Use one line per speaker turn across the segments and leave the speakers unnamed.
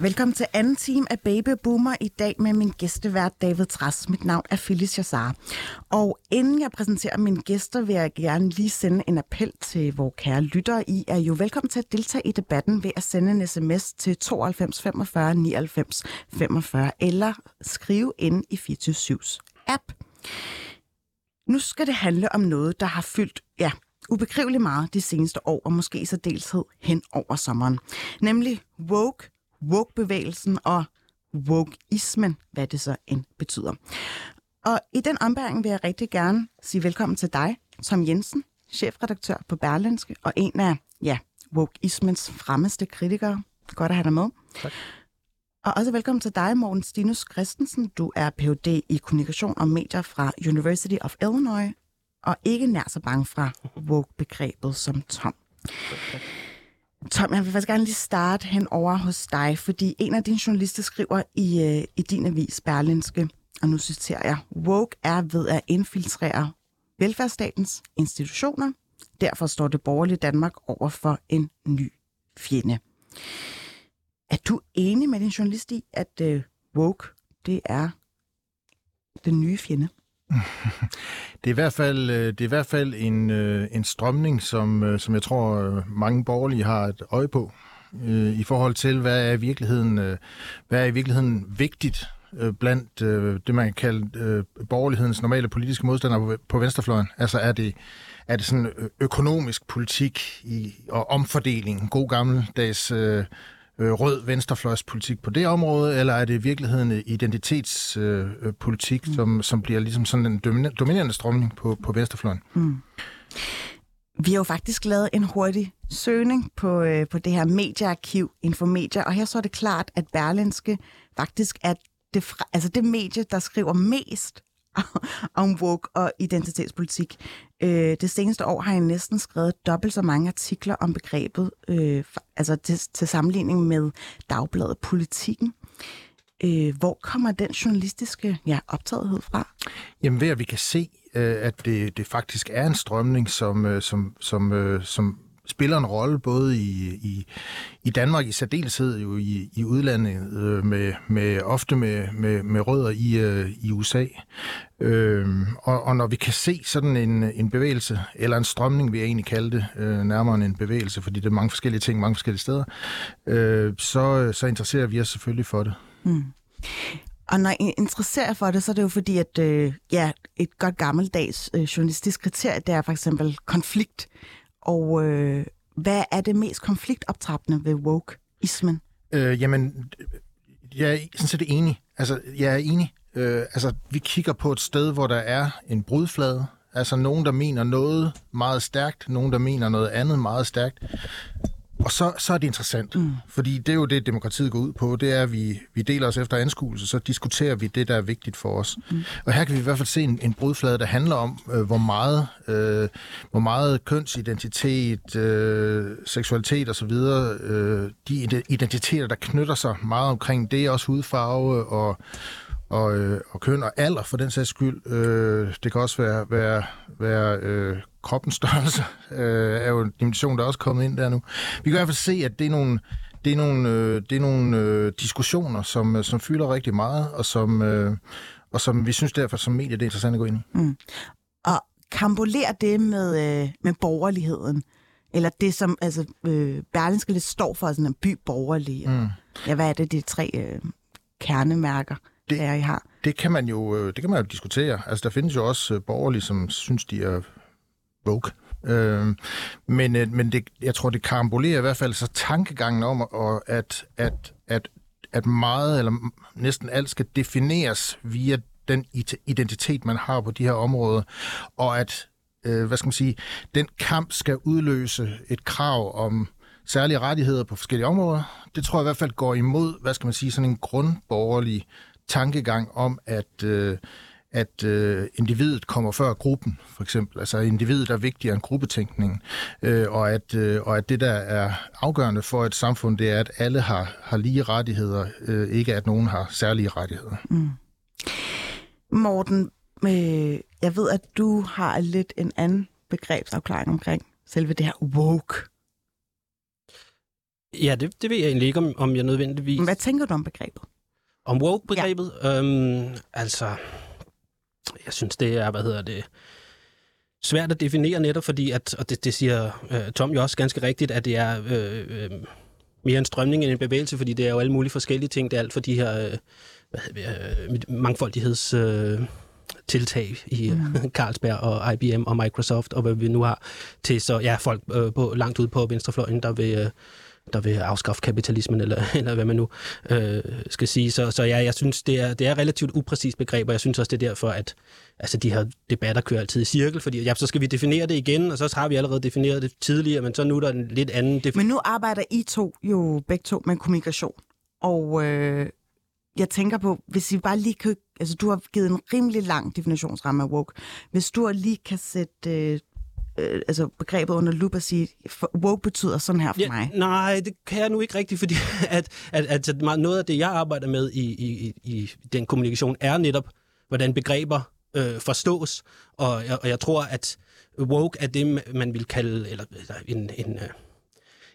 velkommen til anden team af Baby Boomer i dag med min gæstevært David Træs. Mit navn er Phyllis Jassar. Og inden jeg præsenterer mine gæster, vil jeg gerne lige sende en appel til vores kære lyttere. I er jo velkommen til at deltage i debatten ved at sende en sms til 92 45 99 45 eller skrive ind i 24 app. Nu skal det handle om noget, der har fyldt, ja, ubegriveligt meget de seneste år, og måske i særdeleshed hen over sommeren. Nemlig woke, woke-bevægelsen og wokeismen, hvad det så end betyder. Og i den ombæring vil jeg rigtig gerne sige velkommen til dig, Tom Jensen, chefredaktør på Berlinske, og en af, ja, wokeismens fremmeste kritikere. Godt at have dig med.
Tak.
Og også velkommen til dig, Morten Stinus Christensen. Du er Ph.D. i kommunikation og medier fra University of Illinois, og ikke nær så bange fra woke-begrebet som Tom. Tom, jeg vil faktisk gerne lige starte hen over hos dig, fordi en af dine journalister skriver i, øh, i din avis Berlinske, og nu citerer jeg, woke er ved at infiltrere velfærdsstatens institutioner. Derfor står det borgerlige Danmark over for en ny fjende. Er du enig med din journalist i, at øh, woke, det er den nye fjende?
Det er i hvert fald, øh, det er i hvert fald en, øh, en strømning, som, øh, som jeg tror mange borgerlige har et øje på i forhold til, hvad er i virkeligheden, hvad er i virkeligheden vigtigt blandt det, man kan kalde borgerlighedens normale politiske modstandere på, venstrefløjen. Altså er det, er det sådan økonomisk politik i, og omfordeling, god gammeldags øh, øh, rød venstrefløjspolitik på det område, eller er det i virkeligheden identitetspolitik, øh, politik, mm. som, som bliver ligesom sådan en domine- dominerende strømning på, på venstrefløjen?
Mm. Vi har jo faktisk lavet en hurtig søgning på, øh, på det her mediearkiv Infomedia, og her så er det klart, at Berlinske faktisk er det, fra, altså det medie, der skriver mest om woke og identitetspolitik. Øh, det seneste år har jeg næsten skrevet dobbelt så mange artikler om begrebet, øh, altså til, til sammenligning med dagbladet Politikken. Øh, hvor kommer den journalistiske ja, optagethed fra?
Jamen ved at vi kan se, øh, at det, det faktisk er en strømning, som, øh, som, som, øh, som spiller en rolle både i, i, i Danmark i særdeleshed jo i, i udlandet, øh, med, med, ofte med, med, med rødder i, øh, i USA. Øh, og, og når vi kan se sådan en, en bevægelse, eller en strømning, vi egentlig kalde det, øh, nærmere end en bevægelse, fordi det er mange forskellige ting, mange forskellige steder, øh, så, så interesserer vi os selvfølgelig for det.
Mm. Og når jeg interesserer for det, så er det jo fordi, at øh, ja, et godt gammeldags øh, journalistisk kriterie, det er for eksempel konflikt. Og øh, hvad er det mest konfliktoptrappende ved woke-ismen?
Øh, jamen, jeg er sådan set enig. Altså, jeg er enig. Øh, altså, vi kigger på et sted, hvor der er en brudflade. Altså, nogen, der mener noget meget stærkt, nogen, der mener noget andet meget stærkt. Og så, så er det interessant, mm. fordi det er jo det, demokratiet går ud på, det er, at vi, vi deler os efter anskuelse, så diskuterer vi det, der er vigtigt for os. Mm. Og her kan vi i hvert fald se en, en brudflade, der handler om, øh, hvor meget øh, hvor meget kønsidentitet, øh, seksualitet osv., øh, de identiteter, der knytter sig meget omkring det, også hudfarve og og, øh, og køn og alder for den sags skyld. Øh, det kan også være, være, være øh, kroppens størrelse, øh, er jo en dimension, der er også kommet ind der nu. Vi kan i hvert fald se, at det er nogle, det er nogle, øh, det er nogle øh, diskussioner, som, øh, som fylder rigtig meget, og som, øh, og som vi synes derfor som medie, det er interessant at gå ind i. Mm.
Og kambolerer det med, øh, med borgerligheden? Eller det, som altså, øh, Berlinske lidt står for, sådan en by borgerlig. Mm. Ja, hvad er det, de tre øh, kernemærker? Det, er, I har?
Det kan man jo øh, det kan man jo diskutere. Altså, der findes jo også øh, borgerlige, som synes, de er woke. Øh, men øh, men det, jeg tror, det karambolerer i hvert fald så tankegangen om, og at, at, at, at meget eller næsten alt skal defineres via den identitet, man har på de her områder, og at, øh, hvad skal man sige, den kamp skal udløse et krav om særlige rettigheder på forskellige områder. Det tror jeg i hvert fald går imod, hvad skal man sige, sådan en grundborgerlig tankegang om, at, øh, at øh, individet kommer før gruppen, for eksempel. Altså individet er vigtigere end gruppetænkningen, øh, og, at, øh, og at det, der er afgørende for et samfund, det er, at alle har, har lige rettigheder, øh, ikke at nogen har særlige rettigheder. Mm.
Morten, øh, jeg ved, at du har lidt en anden begrebsafklaring omkring selve det her woke.
Ja, det, det ved jeg egentlig ikke, om, om jeg nødvendigvis...
Hvad tænker du om begrebet?
Om woke-begrebet? Ja. Øhm, altså, jeg synes, det er, hvad hedder det, svært at definere netop, fordi, at, og det, det siger øh, Tom jo også ganske rigtigt, at det er øh, øh, mere en strømning end en bevægelse, fordi det er jo alle mulige forskellige ting. Det er alt for de her øh, hvad, øh, mangfoldigheds... Øh, tiltag i mm. Carlsberg og IBM og Microsoft og hvad vi nu har til så ja folk øh, på langt ude på venstrefløjen der vil øh, der vil afskaffe kapitalismen, eller, eller hvad man nu øh, skal sige. Så, så ja, jeg synes, det er, det er relativt upræcist begreb, og jeg synes også, det er derfor, at altså, de her debatter kører altid i cirkel, fordi ja, så skal vi definere det igen, og så har vi allerede defineret det tidligere, men så nu er der en lidt anden...
Men nu arbejder I to jo begge to med kommunikation, og øh, jeg tænker på, hvis I bare lige kan... Altså, du har givet en rimelig lang definitionsramme af woke. Hvis du lige kan sætte øh, øh, altså begrebet under lup og sige, woke betyder sådan her for ja, mig?
Nej, det kan jeg nu ikke rigtigt, fordi at, at, at, at noget af det, jeg arbejder med i, i, i den kommunikation, er netop, hvordan begreber øh, forstås, og, og jeg tror, at woke er det, man vil kalde, eller, eller en, en, øh,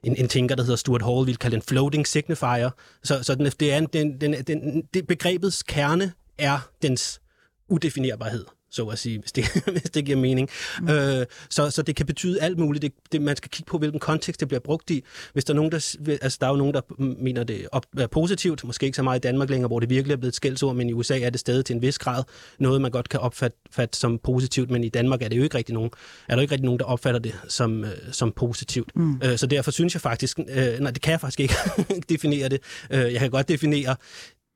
en, en tænker, der hedder Stuart Hall, vil kalde en floating signifier. Så, så den, det er en, den, den, den, det begrebets kerne er dens udefinerbarhed så at sige, hvis det, hvis det giver mening. Mm. Øh, så, så det kan betyde alt muligt. Det, det, man skal kigge på, hvilken kontekst det bliver brugt i. Hvis der er nogen, der, altså, der er jo nogen, der mener det op, er positivt, måske ikke så meget i Danmark længere, hvor det virkelig er blevet et skældsord, men i USA er det stadig til en vis grad noget, man godt kan opfatte som positivt, men i Danmark er det jo ikke rigtig nogen, er der ikke rigtig nogen, der opfatter det som, øh, som positivt. Mm. Øh, så derfor synes jeg faktisk, øh, nej, det kan jeg faktisk ikke definere det. Øh, jeg kan godt definere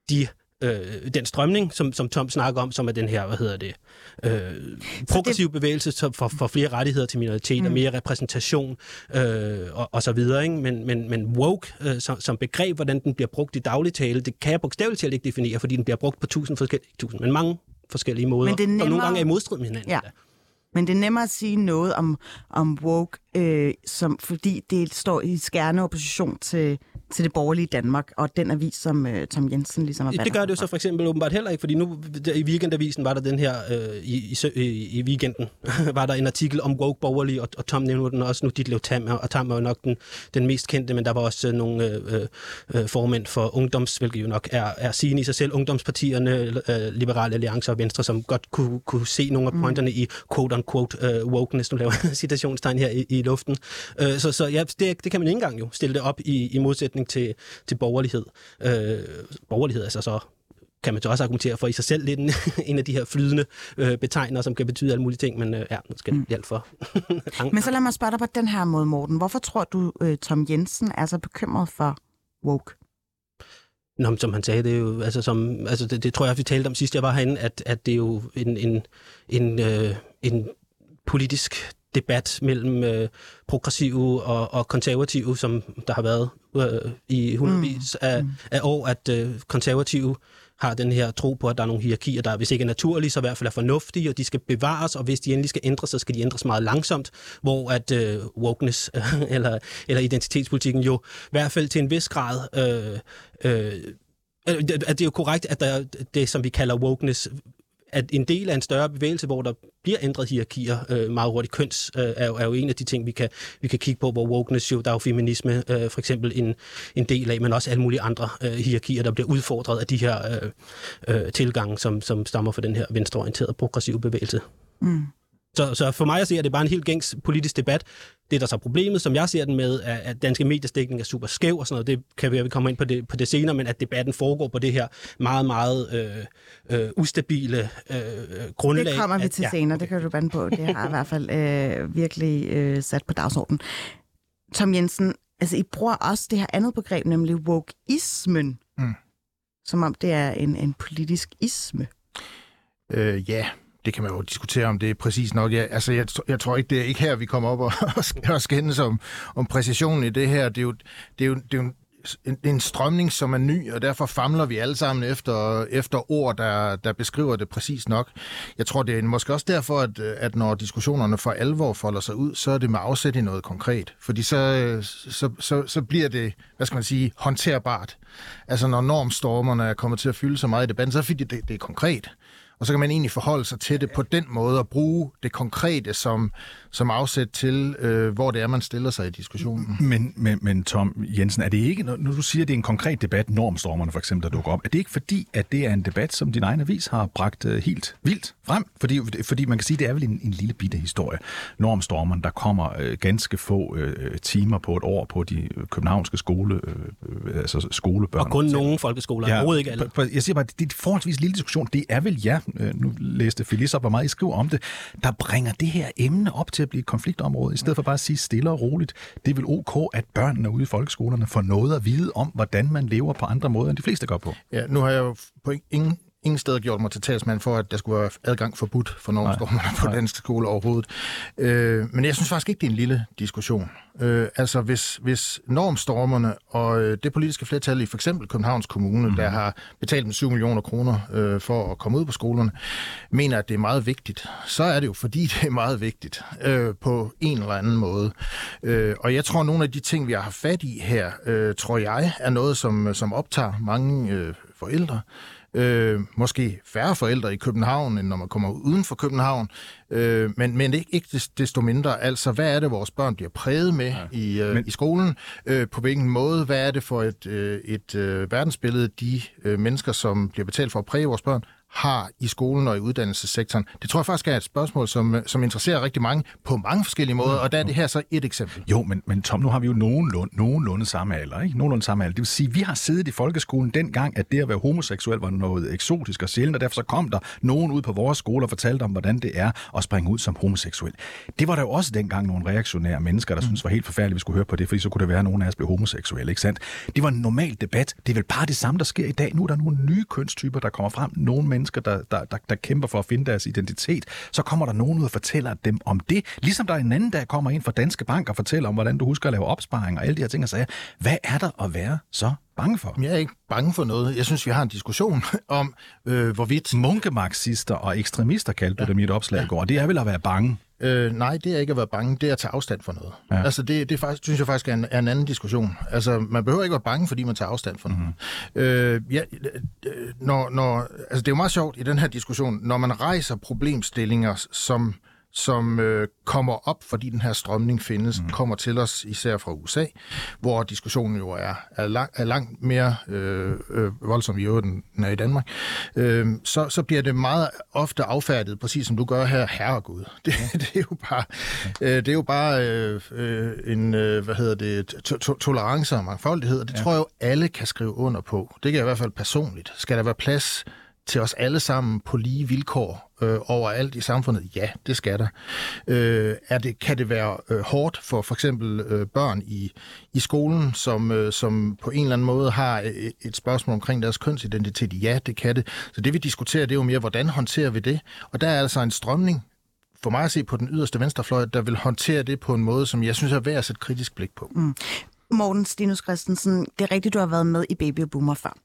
de øh, den strømning, som, som Tom snakker om, som er den her, hvad hedder det, øh, progressiv det... bevægelse for, for flere rettigheder til minoriteter, mm. mere repræsentation øh, og, og så videre. Ikke? Men, men, men woke øh, som, som begreb, hvordan den bliver brugt i dagligtale, det kan jeg bogstaveligt talt ikke definere, fordi den bliver brugt på tusind forskellige, tusind, men mange forskellige måder, men det nemmere... og nogle gange er i modstrid med hinanden. Ja.
Men det er nemmere at sige noget om, om woke, øh, som, fordi det står i skærende opposition til, til det borgerlige Danmark, og den avis, som øh, Tom Jensen ligesom
har Det gør det jo så for eksempel åbenbart heller ikke, fordi nu der, i weekendavisen var der den her, øh, i, i, i weekenden, var der en artikel om woke borgerlige, og, og Tom nævner den også nu, Ditlev Tam, og Tam er jo nok den, den mest kendte, men der var også øh, nogle øh, øh, formænd for ungdoms, hvilket jo nok er, er sigende i sig selv, ungdomspartierne, øh, Liberale Alliance og Venstre, som godt kunne, kunne se nogle af mm. pointerne mm. i quote-unquote øh, wokeness, nu laver citationstegn her i, i luften. Øh, så, så ja, det, det kan man ikke engang jo stille det op i, i modsætning til, til borgerlighed. Øh, borgerlighed altså så kan man så også argumentere for i sig selv lidt en, en af de her flydende øh, betegner, som kan betyde alle mulige ting, men øh, ja, nu skal det mm. alt for.
men så lad mig spørge dig på den her måde, Morten. Hvorfor tror du, øh, Tom Jensen er så bekymret for woke?
Nå, som han sagde, det er jo, altså, som, altså det, det tror jeg, vi talte om sidst, jeg var herinde, at, at det er jo en, en, en, øh, en politisk debat mellem øh, progressive og, og konservative, som der har været øh, i hundredvis mm. af, mm. af år, at øh, konservative har den her tro på, at der er nogle hierarkier, der hvis ikke er naturlige, så i hvert fald er fornuftige, og de skal bevares, og hvis de endelig skal ændres, så skal de ændres meget langsomt, hvor at øh, wokeness eller, eller identitetspolitikken jo i hvert fald til en vis grad øh, øh, at det er jo korrekt, at der, det, som vi kalder wokeness, at en del af en større bevægelse, hvor der bliver ændret hierarkier øh, meget hurtigt. Køns øh, er, jo, er jo en af de ting, vi kan, vi kan kigge på, hvor wokeness jo, der er jo feminisme øh, for eksempel en, en del af, men også alle mulige andre øh, hierarkier, der bliver udfordret af de her øh, øh, tilgange, som, som stammer fra den her venstreorienterede progressive bevægelse. Mm. Så, så for mig at se, er det bare en helt gængs politisk debat. Det, der så problemet, som jeg ser den med, er, at danske mediestikning er super skæv og sådan noget. Det kan vi, vi komme ind på det, på det senere, men at debatten foregår på det her meget, meget øh, øh, ustabile øh, grundlag.
Det kommer vi
at,
til ja, senere, okay. det kan du bande på. Det har i hvert fald øh, virkelig øh, sat på dagsordenen. Tom Jensen, altså I bruger også det her andet begreb, nemlig wokeismen, mm. som om det er en, en politisk isme.
Øh, ja, det kan man jo diskutere, om det er præcis nok. Jeg, altså, jeg, jeg tror ikke, det er ikke her, vi kommer op og, og skændes om, om præcisionen i det her. Det er jo, det er jo, det er jo en, en strømning, som er ny, og derfor famler vi alle sammen efter, efter ord, der, der beskriver det præcis nok. Jeg tror, det er måske også derfor, at, at når diskussionerne for alvor folder sig ud, så er det med afsæt i noget konkret. Fordi så, så, så, så bliver det, hvad skal man sige, håndterbart. Altså når normstormerne er kommet til at fylde så meget i debatten, så er det, det, det er konkret. Og så kan man egentlig forholde sig til det på den måde og bruge det konkrete som, som afsæt til, øh, hvor det er, man stiller sig i diskussionen.
Men, men, men Tom Jensen, er det ikke, når du siger, at det er en konkret debat, normstormerne for eksempel, der dukker op, er det ikke fordi, at det er en debat, som din egen avis har bragt øh, helt vildt frem? Fordi, fordi man kan sige, at det er vel en, en lille bitte historie. Normstormerne, der kommer øh, ganske få øh, timer på et år på de københavnske skole, øh, altså skolebørn.
Og kun nogle folkeskoler, ja, overhovedet ikke alle.
Jeg siger bare, det er en forholdsvis lille diskussion. Det er vel jer, Øh, nu læste Felice op, hvor meget I skriver om det, der bringer det her emne op til at blive et konfliktområde, i stedet for bare at sige stille og roligt. Det er vel ok, at børnene ude i folkeskolerne får noget at vide om, hvordan man lever på andre måder, end de fleste gør på.
Ja, nu har jeg jo på ingen ingen steder gjort mig til talsmand for, at der skulle være adgang forbudt for normstormerne på dansk skole overhovedet. Øh, men jeg synes faktisk ikke, det er en lille diskussion. Øh, altså, hvis, hvis normstormerne og øh, det politiske flertal i for eksempel Københavns Kommune, mm. der har betalt med 7 millioner kroner øh, for at komme ud på skolerne, mener, at det er meget vigtigt, så er det jo, fordi det er meget vigtigt øh, på en eller anden måde. Øh, og jeg tror, nogle af de ting, vi har fat i her, øh, tror jeg, er noget, som, som optager mange øh, forældre. Øh, måske færre forældre i København, end når man kommer uden for København. Øh, men, men ikke, ikke desto mindre, altså hvad er det, vores børn bliver præget med ja. i, øh, men... i skolen? Øh, på hvilken måde? Hvad er det for et, øh, et øh, verdensbillede, de øh, mennesker, som bliver betalt for at præge vores børn, har i skolen og i uddannelsessektoren. Det tror jeg faktisk er et spørgsmål, som, som interesserer rigtig mange på mange forskellige måder, og der er det her så et eksempel.
Jo, men, men Tom, nu har vi jo nogenlunde, nogenlunde samme alder, ikke? Nogenlunde samme alder. Det vil sige, vi har siddet i folkeskolen dengang, at det at være homoseksuel var noget eksotisk og sjældent, og derfor så kom der nogen ud på vores skole og fortalte om, hvordan det er at springe ud som homoseksuel. Det var der jo også dengang nogle reaktionære mennesker, der mm. syntes var helt forfærdeligt, at vi skulle høre på det, fordi så kunne det være, at nogen af os blev homoseksuelle, ikke sandt? Det var en normal debat. Det er vel bare det samme, der sker i dag. Nu er der nogle nye kønstyper, der kommer frem. Nogle mennesker, der, der, der, der kæmper for at finde deres identitet, så kommer der nogen ud og fortæller dem om det. Ligesom der er en anden, der kommer ind fra Danske Bank og fortæller om, hvordan du husker at lave opsparing og alle de her ting og sager. Hvad er der at være så bange for?
Jeg er ikke bange for noget. Jeg synes, vi har en diskussion om, øh, hvorvidt...
Munkemarxister og ekstremister kaldte ja. du dem i et opslag i går. Det er vel at være bange?
Øh, nej, det er ikke at være bange, det er at tage afstand for noget. Ja. Altså, det, det faktisk, synes jeg faktisk er en, er en anden diskussion. Altså, man behøver ikke være bange, fordi man tager afstand for noget. Mm. Øh, ja, øh, når, når, altså, det er jo meget sjovt i den her diskussion, når man rejser problemstillinger, som som øh, kommer op, fordi den her strømning findes, mm. kommer til os især fra USA, hvor diskussionen jo er, er, lang, er langt mere øh, øh, voldsom i øvrigt, end er i Danmark, øh, så, så bliver det meget ofte affærdet, præcis som du gør her, herregud. Det, det er jo bare, øh, det er jo bare øh, øh, en, øh, hvad hedder det, to, to, tolerance og mangfoldighed, og det ja. tror jeg jo alle kan skrive under på. Det kan jeg i hvert fald personligt. Skal der være plads til os alle sammen på lige vilkår øh, overalt i samfundet? Ja, det skal der. Øh, er det, kan det være øh, hårdt for for eksempel øh, børn i, i skolen, som, øh, som på en eller anden måde har et, et spørgsmål omkring deres kønsidentitet? Ja, det kan det. Så det vi diskuterer, det er jo mere, hvordan håndterer vi det? Og der er altså en strømning for mig at se på den yderste venstrefløj, der vil håndtere det på en måde, som jeg synes er værd at sætte kritisk blik på. Mm.
Morten Stinus Christensen, det er rigtigt, du har været med i Baby og Boomer før.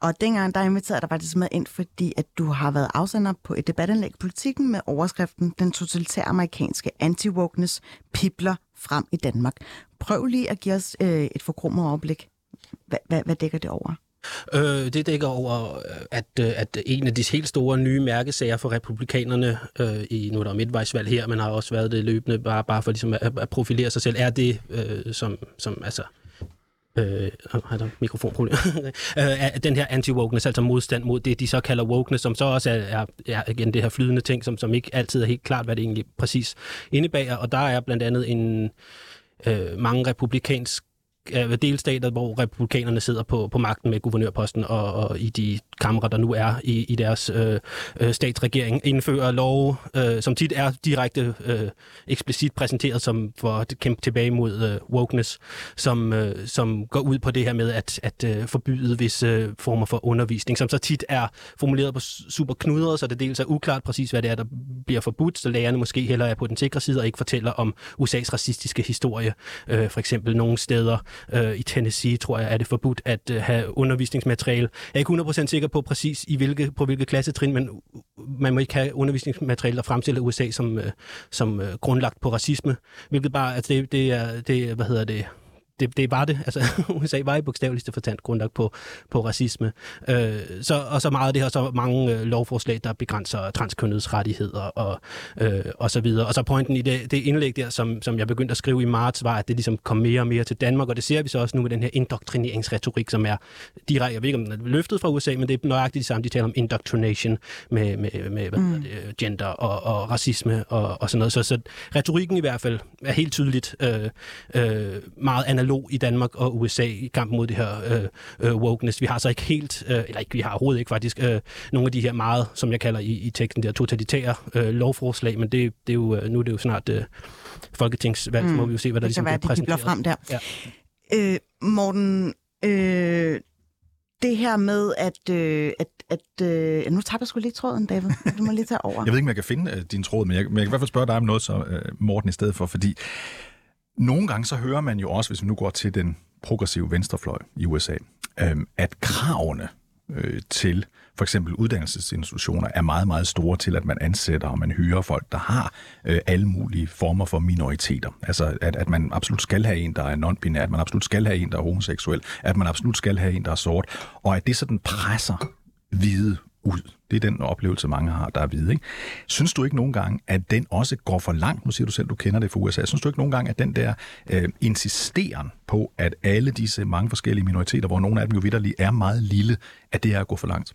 Og dengang, der inviterede dig faktisk med ind, fordi at du har været afsender på et debatindlæg i politikken med overskriften Den totalitære amerikanske anti-wokeness pipler frem i Danmark. Prøv lige at give os øh, et forkrummet overblik. Hvad, hvad, hvad dækker det over?
Øh, det dækker over, øh, at, øh, at en af de helt store nye mærkesager for republikanerne, øh, i nu er der midtvejsvalg her, men har også været det løbende, bare, bare for ligesom at, at profilere sig selv, er det, øh, som, som altså, øh, har der mikrofonproblemer, øh, den her anti-wokeness, altså modstand mod det, de så kalder wokeness, som så også er, er, er igen det her flydende ting, som, som ikke altid er helt klart, hvad det egentlig præcis indebærer. Og der er blandt andet en øh, mange republikansk øh, delstater, hvor republikanerne sidder på, på magten med guvernørposten og, og i de kamre, der nu er i, i deres øh, øh, statsregering, indfører lov, øh, som tit er direkte øh, eksplicit præsenteret som for at kæmpe tilbage mod øh, wokeness, som, øh, som går ud på det her med at, at øh, forbyde visse øh, former for undervisning, som så tit er formuleret på super knudret, så det dels er uklart præcis, hvad det er, der bliver forbudt, så lærerne måske heller er på den sikre side og ikke fortæller om USA's racistiske historie. Øh, for eksempel nogle steder øh, i Tennessee, tror jeg, er det forbudt at øh, have undervisningsmateriale. Jeg er ikke 100% sikker på præcis i hvilke, på hvilke klassetrin, men man må ikke have undervisningsmateriale, der fremstiller USA som, øh, som øh, grundlagt på racisme, hvilket bare, altså det, det er, det, hvad hedder det, det, det var det. Altså, USA var i bogstaveligste fortalt grundlag på, på racisme. Øh, så, og så meget af det her, så mange øh, lovforslag, der begrænser transkønnets rettigheder og, øh, og så videre. Og så pointen i det, det indlæg der, som, som jeg begyndte at skrive i marts, var, at det ligesom kom mere og mere til Danmark, og det ser vi så også nu med den her indoktrineringsretorik, som er direkte, jeg ved ikke, om den er løftet fra USA, men det er nøjagtigt det samme, de taler om indoctrination med, med, med hvad mm. det, gender og, og racisme og, og sådan noget. Så, så retorikken i hvert fald er helt tydeligt øh, øh, meget analog analog i Danmark og USA i kampen mod det her øh, øh, wokeness. Vi har så ikke helt, øh, eller ikke, vi har overhovedet ikke faktisk, øh, nogle af de her meget, som jeg kalder i, i teksten der, totalitære øh, lovforslag, men det, det er jo, øh, nu er det jo snart øh, folketingsvalg, mm. så må vi jo se, hvad der
det
ligesom
være,
bliver præsenteret.
frem der.
Ja.
Øh, Morten, øh, det her med, at, øh, at, at øh, nu tager jeg sgu lige tråden, David. Du må lige tage over.
Jeg ved ikke, om jeg kan finde uh, din tråd, men jeg, men jeg kan i hvert fald spørge dig om noget, så uh, Morten, i stedet for, fordi nogle gange så hører man jo også, hvis vi nu går til den progressive venstrefløj i USA, øhm, at kravene øh, til for eksempel uddannelsesinstitutioner er meget, meget store til, at man ansætter og man hyrer folk, der har øh, alle mulige former for minoriteter. Altså, at, at man absolut skal have en, der er non-binær, at man absolut skal have en, der er homoseksuel, at man absolut skal have en, der er sort, og at det sådan presser hvide ud. Det er den oplevelse, mange har, der er hvide. Ikke? Synes du ikke nogen gange, at den også går for langt? Nu siger du selv, du kender det fra USA. Synes du ikke nogen gange, at den der øh, insisteren på, at alle disse mange forskellige minoriteter, hvor nogle af dem jo vidderligt er meget lille, at det er at gå for langt?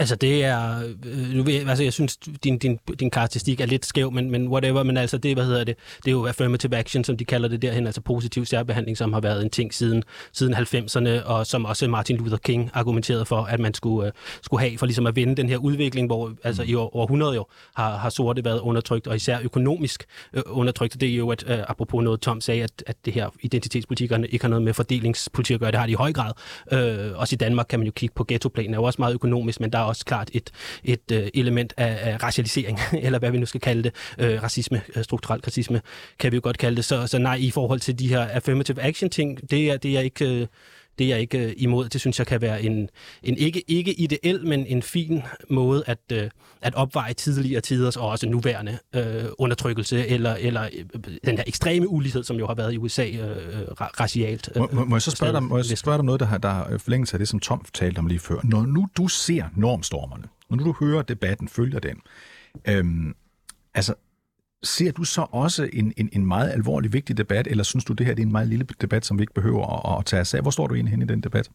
Altså det er, øh, nu ved, altså jeg synes, din, din, din karakteristik er lidt skæv, men, men whatever, men altså det, hvad hedder det, det er jo affirmative action, som de kalder det derhen, altså positiv særbehandling, som har været en ting siden, siden 90'erne, og som også Martin Luther King argumenterede for, at man skulle, øh, skulle have, for ligesom at vende den her udvikling, hvor altså i over 100 år har, har sorte været undertrykt, og især økonomisk øh, undertrykt. Det er jo, at apropos noget Tom sagde, at, at det her identitetspolitikerne ikke har noget med fordelingspolitik at gøre, det har de i høj grad. Øh, også i Danmark kan man jo kigge på ghettoplanen, er jo også meget økonomisk, men der er også klart et, et øh, element af, af racialisering, eller hvad vi nu skal kalde det, øh, racisme, øh, uh, strukturel racisme, kan vi jo godt kalde det. Så, så nej, i forhold til de her affirmative action ting, det er, det er ikke... Øh, det er jeg ikke uh, imod. Det synes jeg kan være en, en ikke, ikke ideel, men en fin måde at, uh, at opveje tidligere tiders og også nuværende uh, undertrykkelse eller, eller uh, den her ekstreme ulighed, som jo har været i USA uh, racialt.
Uh, må, må, jeg så spørge dig, må jeg spørge dig om noget, der har, der forlængelse af det, som Tom talte om lige før. Når nu du ser normstormerne, når nu du hører debatten, følger den, øhm, altså Ser du så også en, en, en meget alvorlig, vigtig debat, eller synes du, det her det er en meget lille debat, som vi ikke behøver at, at tage os af? Hvor står du egentlig hen i den debat?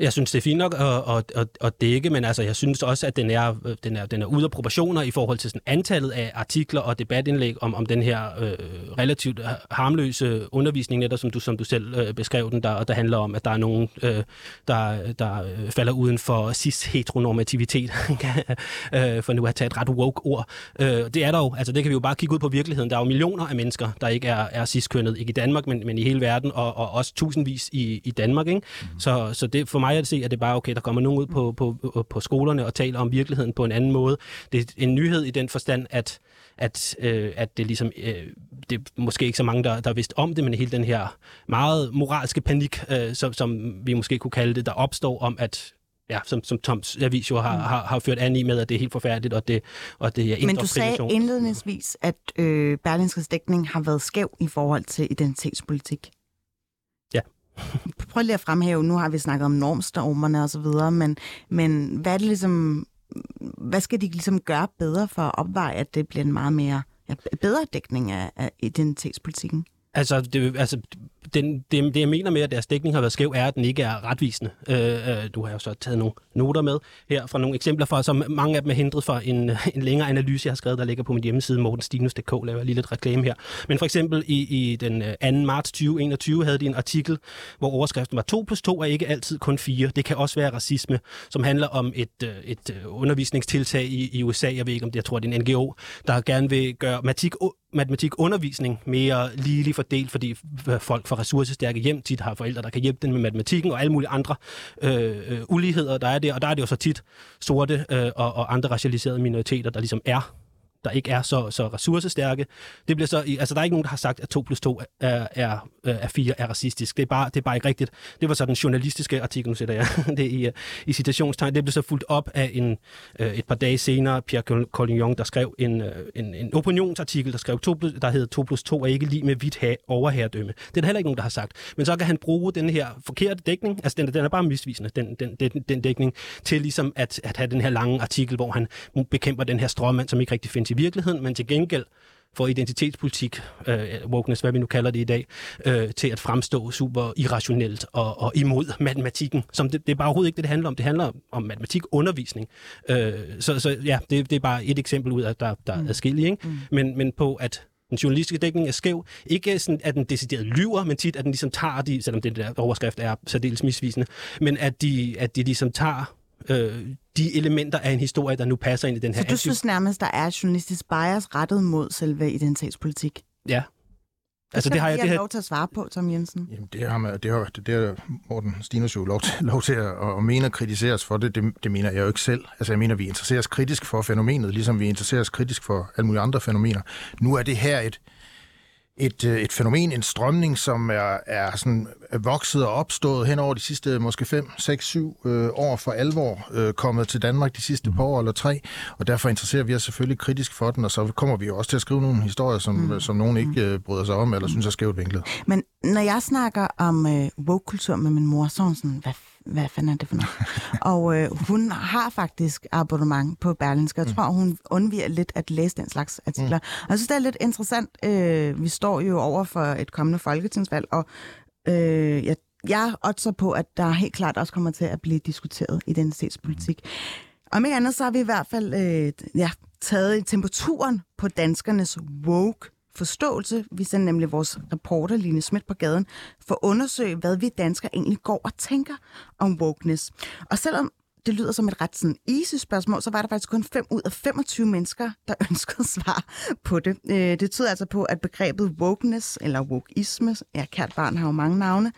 Jeg synes, det er fint nok at, at, at, at dække, men altså, jeg synes også, at den er, den, er, den er ude af proportioner i forhold til sådan antallet af artikler og debatindlæg om, om den her øh, relativt harmløse undervisning, netop som du, som du selv øh, beskrev den, der, der handler om, at der er nogen, øh, der, der falder uden for cis-heteronormativitet, øh, for nu at tage et ret woke ord. Øh, det er der jo, altså det kan vi jo bare kigge ud på virkeligheden. Der er jo millioner af mennesker, der ikke er, er cis-kønnet, ikke i Danmark, men, men i hele verden, og, og også tusindvis i, i Danmark. Ikke? Mm. Så, så det for mig mig at se, at det bare okay, der kommer nogen ud på, på, på skolerne og taler om virkeligheden på en anden måde. Det er en nyhed i den forstand, at at, øh, at det ligesom, øh, det er måske ikke så mange, der, der vidst om det, men hele den her meget moralske panik, øh, som, som vi måske kunne kalde det, der opstår om, at ja, som, som Toms avis jo har, mm. har, har ført an i med, at det er helt forfærdeligt, og det, og det er
Men du sagde indledningsvis, at øh, Berlingskes dækning har været skæv i forhold til identitetspolitik. Prøv lige at fremhæve, nu har vi snakket om normstormerne og så videre, men, men hvad er det ligesom, hvad skal de ligesom gøre bedre for at opveje, at det bliver en meget mere ja, bedre dækning af, af identitetspolitikken?
Altså, det, altså den, det, det, jeg mener med, at deres dækning har været skæv, er, at den ikke er retvisende. Øh, øh du har jo så taget nogle noter med her fra nogle eksempler fra, som mange af dem er hindret fra en, en længere analyse, jeg har skrevet, der ligger på min hjemmeside, mortenstinus.dk, laver lige lidt reklame her. Men for eksempel i, i den øh, 2. marts 2021 havde de en artikel, hvor overskriften var 2 plus 2 er ikke altid kun 4. Det kan også være racisme, som handler om et, øh, et undervisningstiltag i, i USA. Jeg ved ikke, om det, jeg tror, det er en NGO, der gerne vil gøre matik matematikundervisning mere ligeligt fordelt, fordi folk fra ressourcestærke hjem tit har forældre, der kan hjælpe dem med matematikken og alle mulige andre øh, øh, uligheder, der er der. Og der er det jo så tit sorte øh, og, og andre racialiserede minoriteter, der ligesom er der ikke er så, så ressourcestærke. Det bliver så, altså der er ikke nogen, der har sagt, at 2 plus 2 er, er, er øh, 4 er racistisk. Det er, bare, det er bare ikke rigtigt. Det var så den journalistiske artikel, nu sætter jeg det i, øh, i citationstegn. Det blev så fuldt op af en, øh, et par dage senere, Pierre Collignon, der skrev en, en, en opinionsartikel, der skrev, 2 plus, der hed 2 plus 2 er ikke lige med hvidt ha- overherredømme. Det er der heller ikke nogen, der har sagt. Men så kan han bruge den her forkerte dækning, altså den, den er bare misvisende, den, den, den, den dækning, til ligesom at, at have den her lange artikel, hvor han bekæmper den her stråmand, som ikke rigtig findes i virkeligheden, men til gengæld for identitetspolitik, øh, wokeness, hvad vi nu kalder det i dag, øh, til at fremstå super irrationelt og, og imod matematikken. Som det, det er bare overhovedet ikke det, det handler om. Det handler om matematikundervisning. Øh, så, så ja, det, det er bare et eksempel ud af, der, der er mm. adskillige. Ikke? Mm. Men, men på, at den journalistiske dækning er skæv. Ikke sådan, at den decideret lyver, men tit, at den ligesom tager de, selvom det der overskrift er særdeles misvisende, men at de, at de ligesom tager øh, de elementer af en historie, der nu passer ind i den her...
Så du synes nærmest, der er journalistisk bias rettet mod selve identitetspolitik?
Ja.
Altså, det har jeg, det har... lov til at svare på, Tom Jensen.
Jamen, det har, man, det har, det har Morten Stinus jo lov til, lov til at, at mene og kritiseres for det. det. Det mener jeg jo ikke selv. Altså, jeg mener, vi interesserer os kritisk for fænomenet, ligesom vi interesserer os kritisk for alle mulige andre fænomener. Nu er det her et, et, øh, et fænomen, en strømning, som er, er sådan vokset og opstået hen over de sidste måske 5, 6, 7 øh, år for alvor øh, kommet til Danmark de sidste par år eller tre, og derfor interesserer vi os selvfølgelig kritisk for den, og så kommer vi jo også til at skrive nogle historier, som, mm. som nogen ikke øh, bryder sig om, eller synes er skævt vinklet.
Men når jeg snakker om øh, woke-kultur med min mor, så er hun sådan, hvad hvad fanden er det for noget? og øh, hun har faktisk abonnement på Berlinske. Jeg mm. tror, hun undviger lidt at læse den slags artikler. Mm. Og jeg synes, det er lidt interessant. Øh, vi står jo over for et kommende folketingsvalg, og øh, jeg, jeg oddser på, at der helt klart også kommer til at blive diskuteret identitetspolitik. Om ikke andet, så har vi i hvert fald øh, ja, taget temperaturen på danskernes woke forståelse. Vi sendte nemlig vores reporter Line Schmidt på gaden for at undersøge, hvad vi danskere egentlig går og tænker om wokeness. Og selvom det lyder som et ret sådan easy spørgsmål, så var der faktisk kun 5 ud af 25 mennesker, der ønskede svar på det. Øh, det tyder altså på, at begrebet wokeness, eller wokeisme, ja, kært barn har jo mange navne,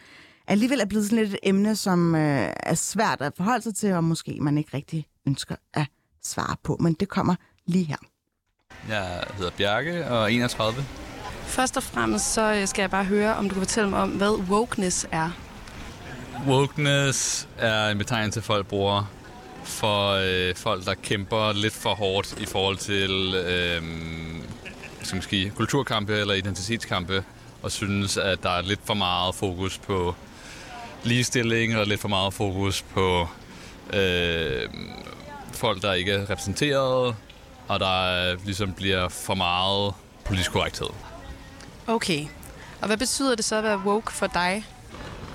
alligevel er blevet sådan lidt et emne, som øh, er svært at forholde sig til, og måske man ikke rigtig ønsker at svare på. Men det kommer lige her.
Jeg hedder Bjarke og er 31.
Først og fremmest så øh, skal jeg bare høre, om du kan fortælle mig om, hvad wokeness er.
Wokeness er en betegnelse, folk bruger for øh, folk, der kæmper lidt for hårdt i forhold til øh, skal måske, kulturkampe eller identitetskampe, og synes, at der er lidt for meget fokus på ligestilling, og lidt for meget fokus på øh, folk, der ikke er repræsenteret, og der ligesom bliver for meget politisk korrekthed.
Okay. Og hvad betyder det så at være woke for dig?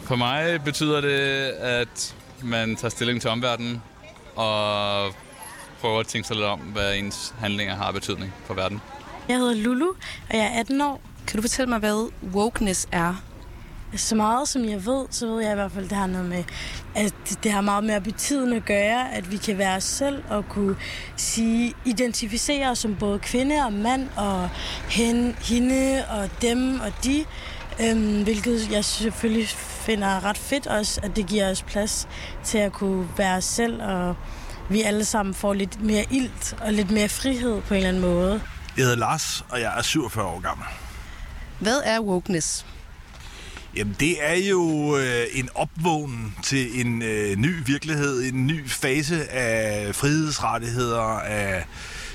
For mig betyder det, at man tager stilling til omverdenen og prøver at tænke sig lidt om, hvad ens handlinger har betydning for verden.
Jeg hedder Lulu, og jeg er 18 år. Kan du fortælle mig, hvad wokeness er?
Så meget som jeg ved, så ved jeg i hvert fald, at det har noget med, at det har meget mere betydende at gøre, at vi kan være os selv og kunne sige, identificere os som både kvinde og mand og hen, hende og dem og de. Øhm, hvilket jeg selvfølgelig finder ret fedt også, at det giver os plads til at kunne være os selv, og vi alle sammen får lidt mere ilt og lidt mere frihed på en eller anden måde.
Jeg hedder Lars, og jeg er 47 år gammel.
Hvad er wokeness?
Jamen, det er jo øh, en opvågning til en øh, ny virkelighed, en ny fase af frihedsrettigheder, af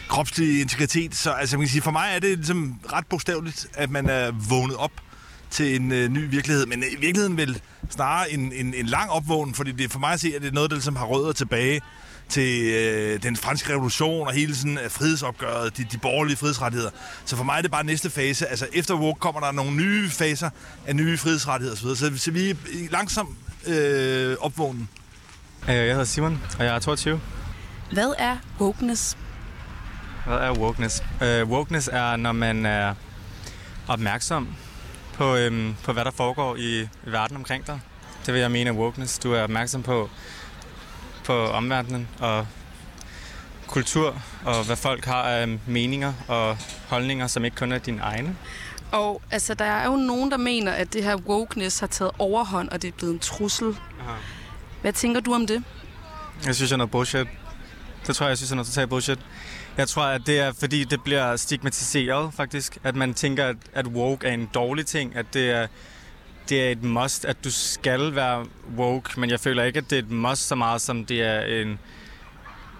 kropslig integritet. Så altså, man kan sige, for mig er det ligesom ret bogstaveligt, at man er vågnet op til en øh, ny virkelighed. Men i virkeligheden vil snarere en, en, en lang opvågning, fordi det for mig at se, at det er noget, der ligesom har rødder tilbage til øh, den franske revolution og hele sådan øh, frihedsopgøret, de, de borgerlige frihedsrettigheder. Så for mig er det bare næste fase. Altså efter woke kommer der nogle nye faser af nye frihedsrettigheder osv. Så, så vi er langsomt øh, opvågnen.
Jeg hedder Simon, og jeg er 22.
Hvad er wokeness?
Hvad er wokeness? Uh, wokeness er, når man er opmærksom på, øhm, på hvad der foregår i, i verden omkring dig. Det vil jeg mene er wokeness. Du er opmærksom på, på omverdenen og kultur, og hvad folk har af meninger og holdninger, som ikke kun er dine egne.
Og altså, der er jo nogen, der mener, at det her wokeness har taget overhånd, og det er blevet en trussel.
Aha.
Hvad tænker du om det?
Jeg synes, det er noget bullshit. Det tror jeg, jeg synes, er noget totalt bullshit. Jeg tror, at det er, fordi det bliver stigmatiseret, faktisk. At man tænker, at, at woke er en dårlig ting. At det er, det er et must, at du skal være woke. Men jeg føler ikke, at det er et must så meget, som det er en,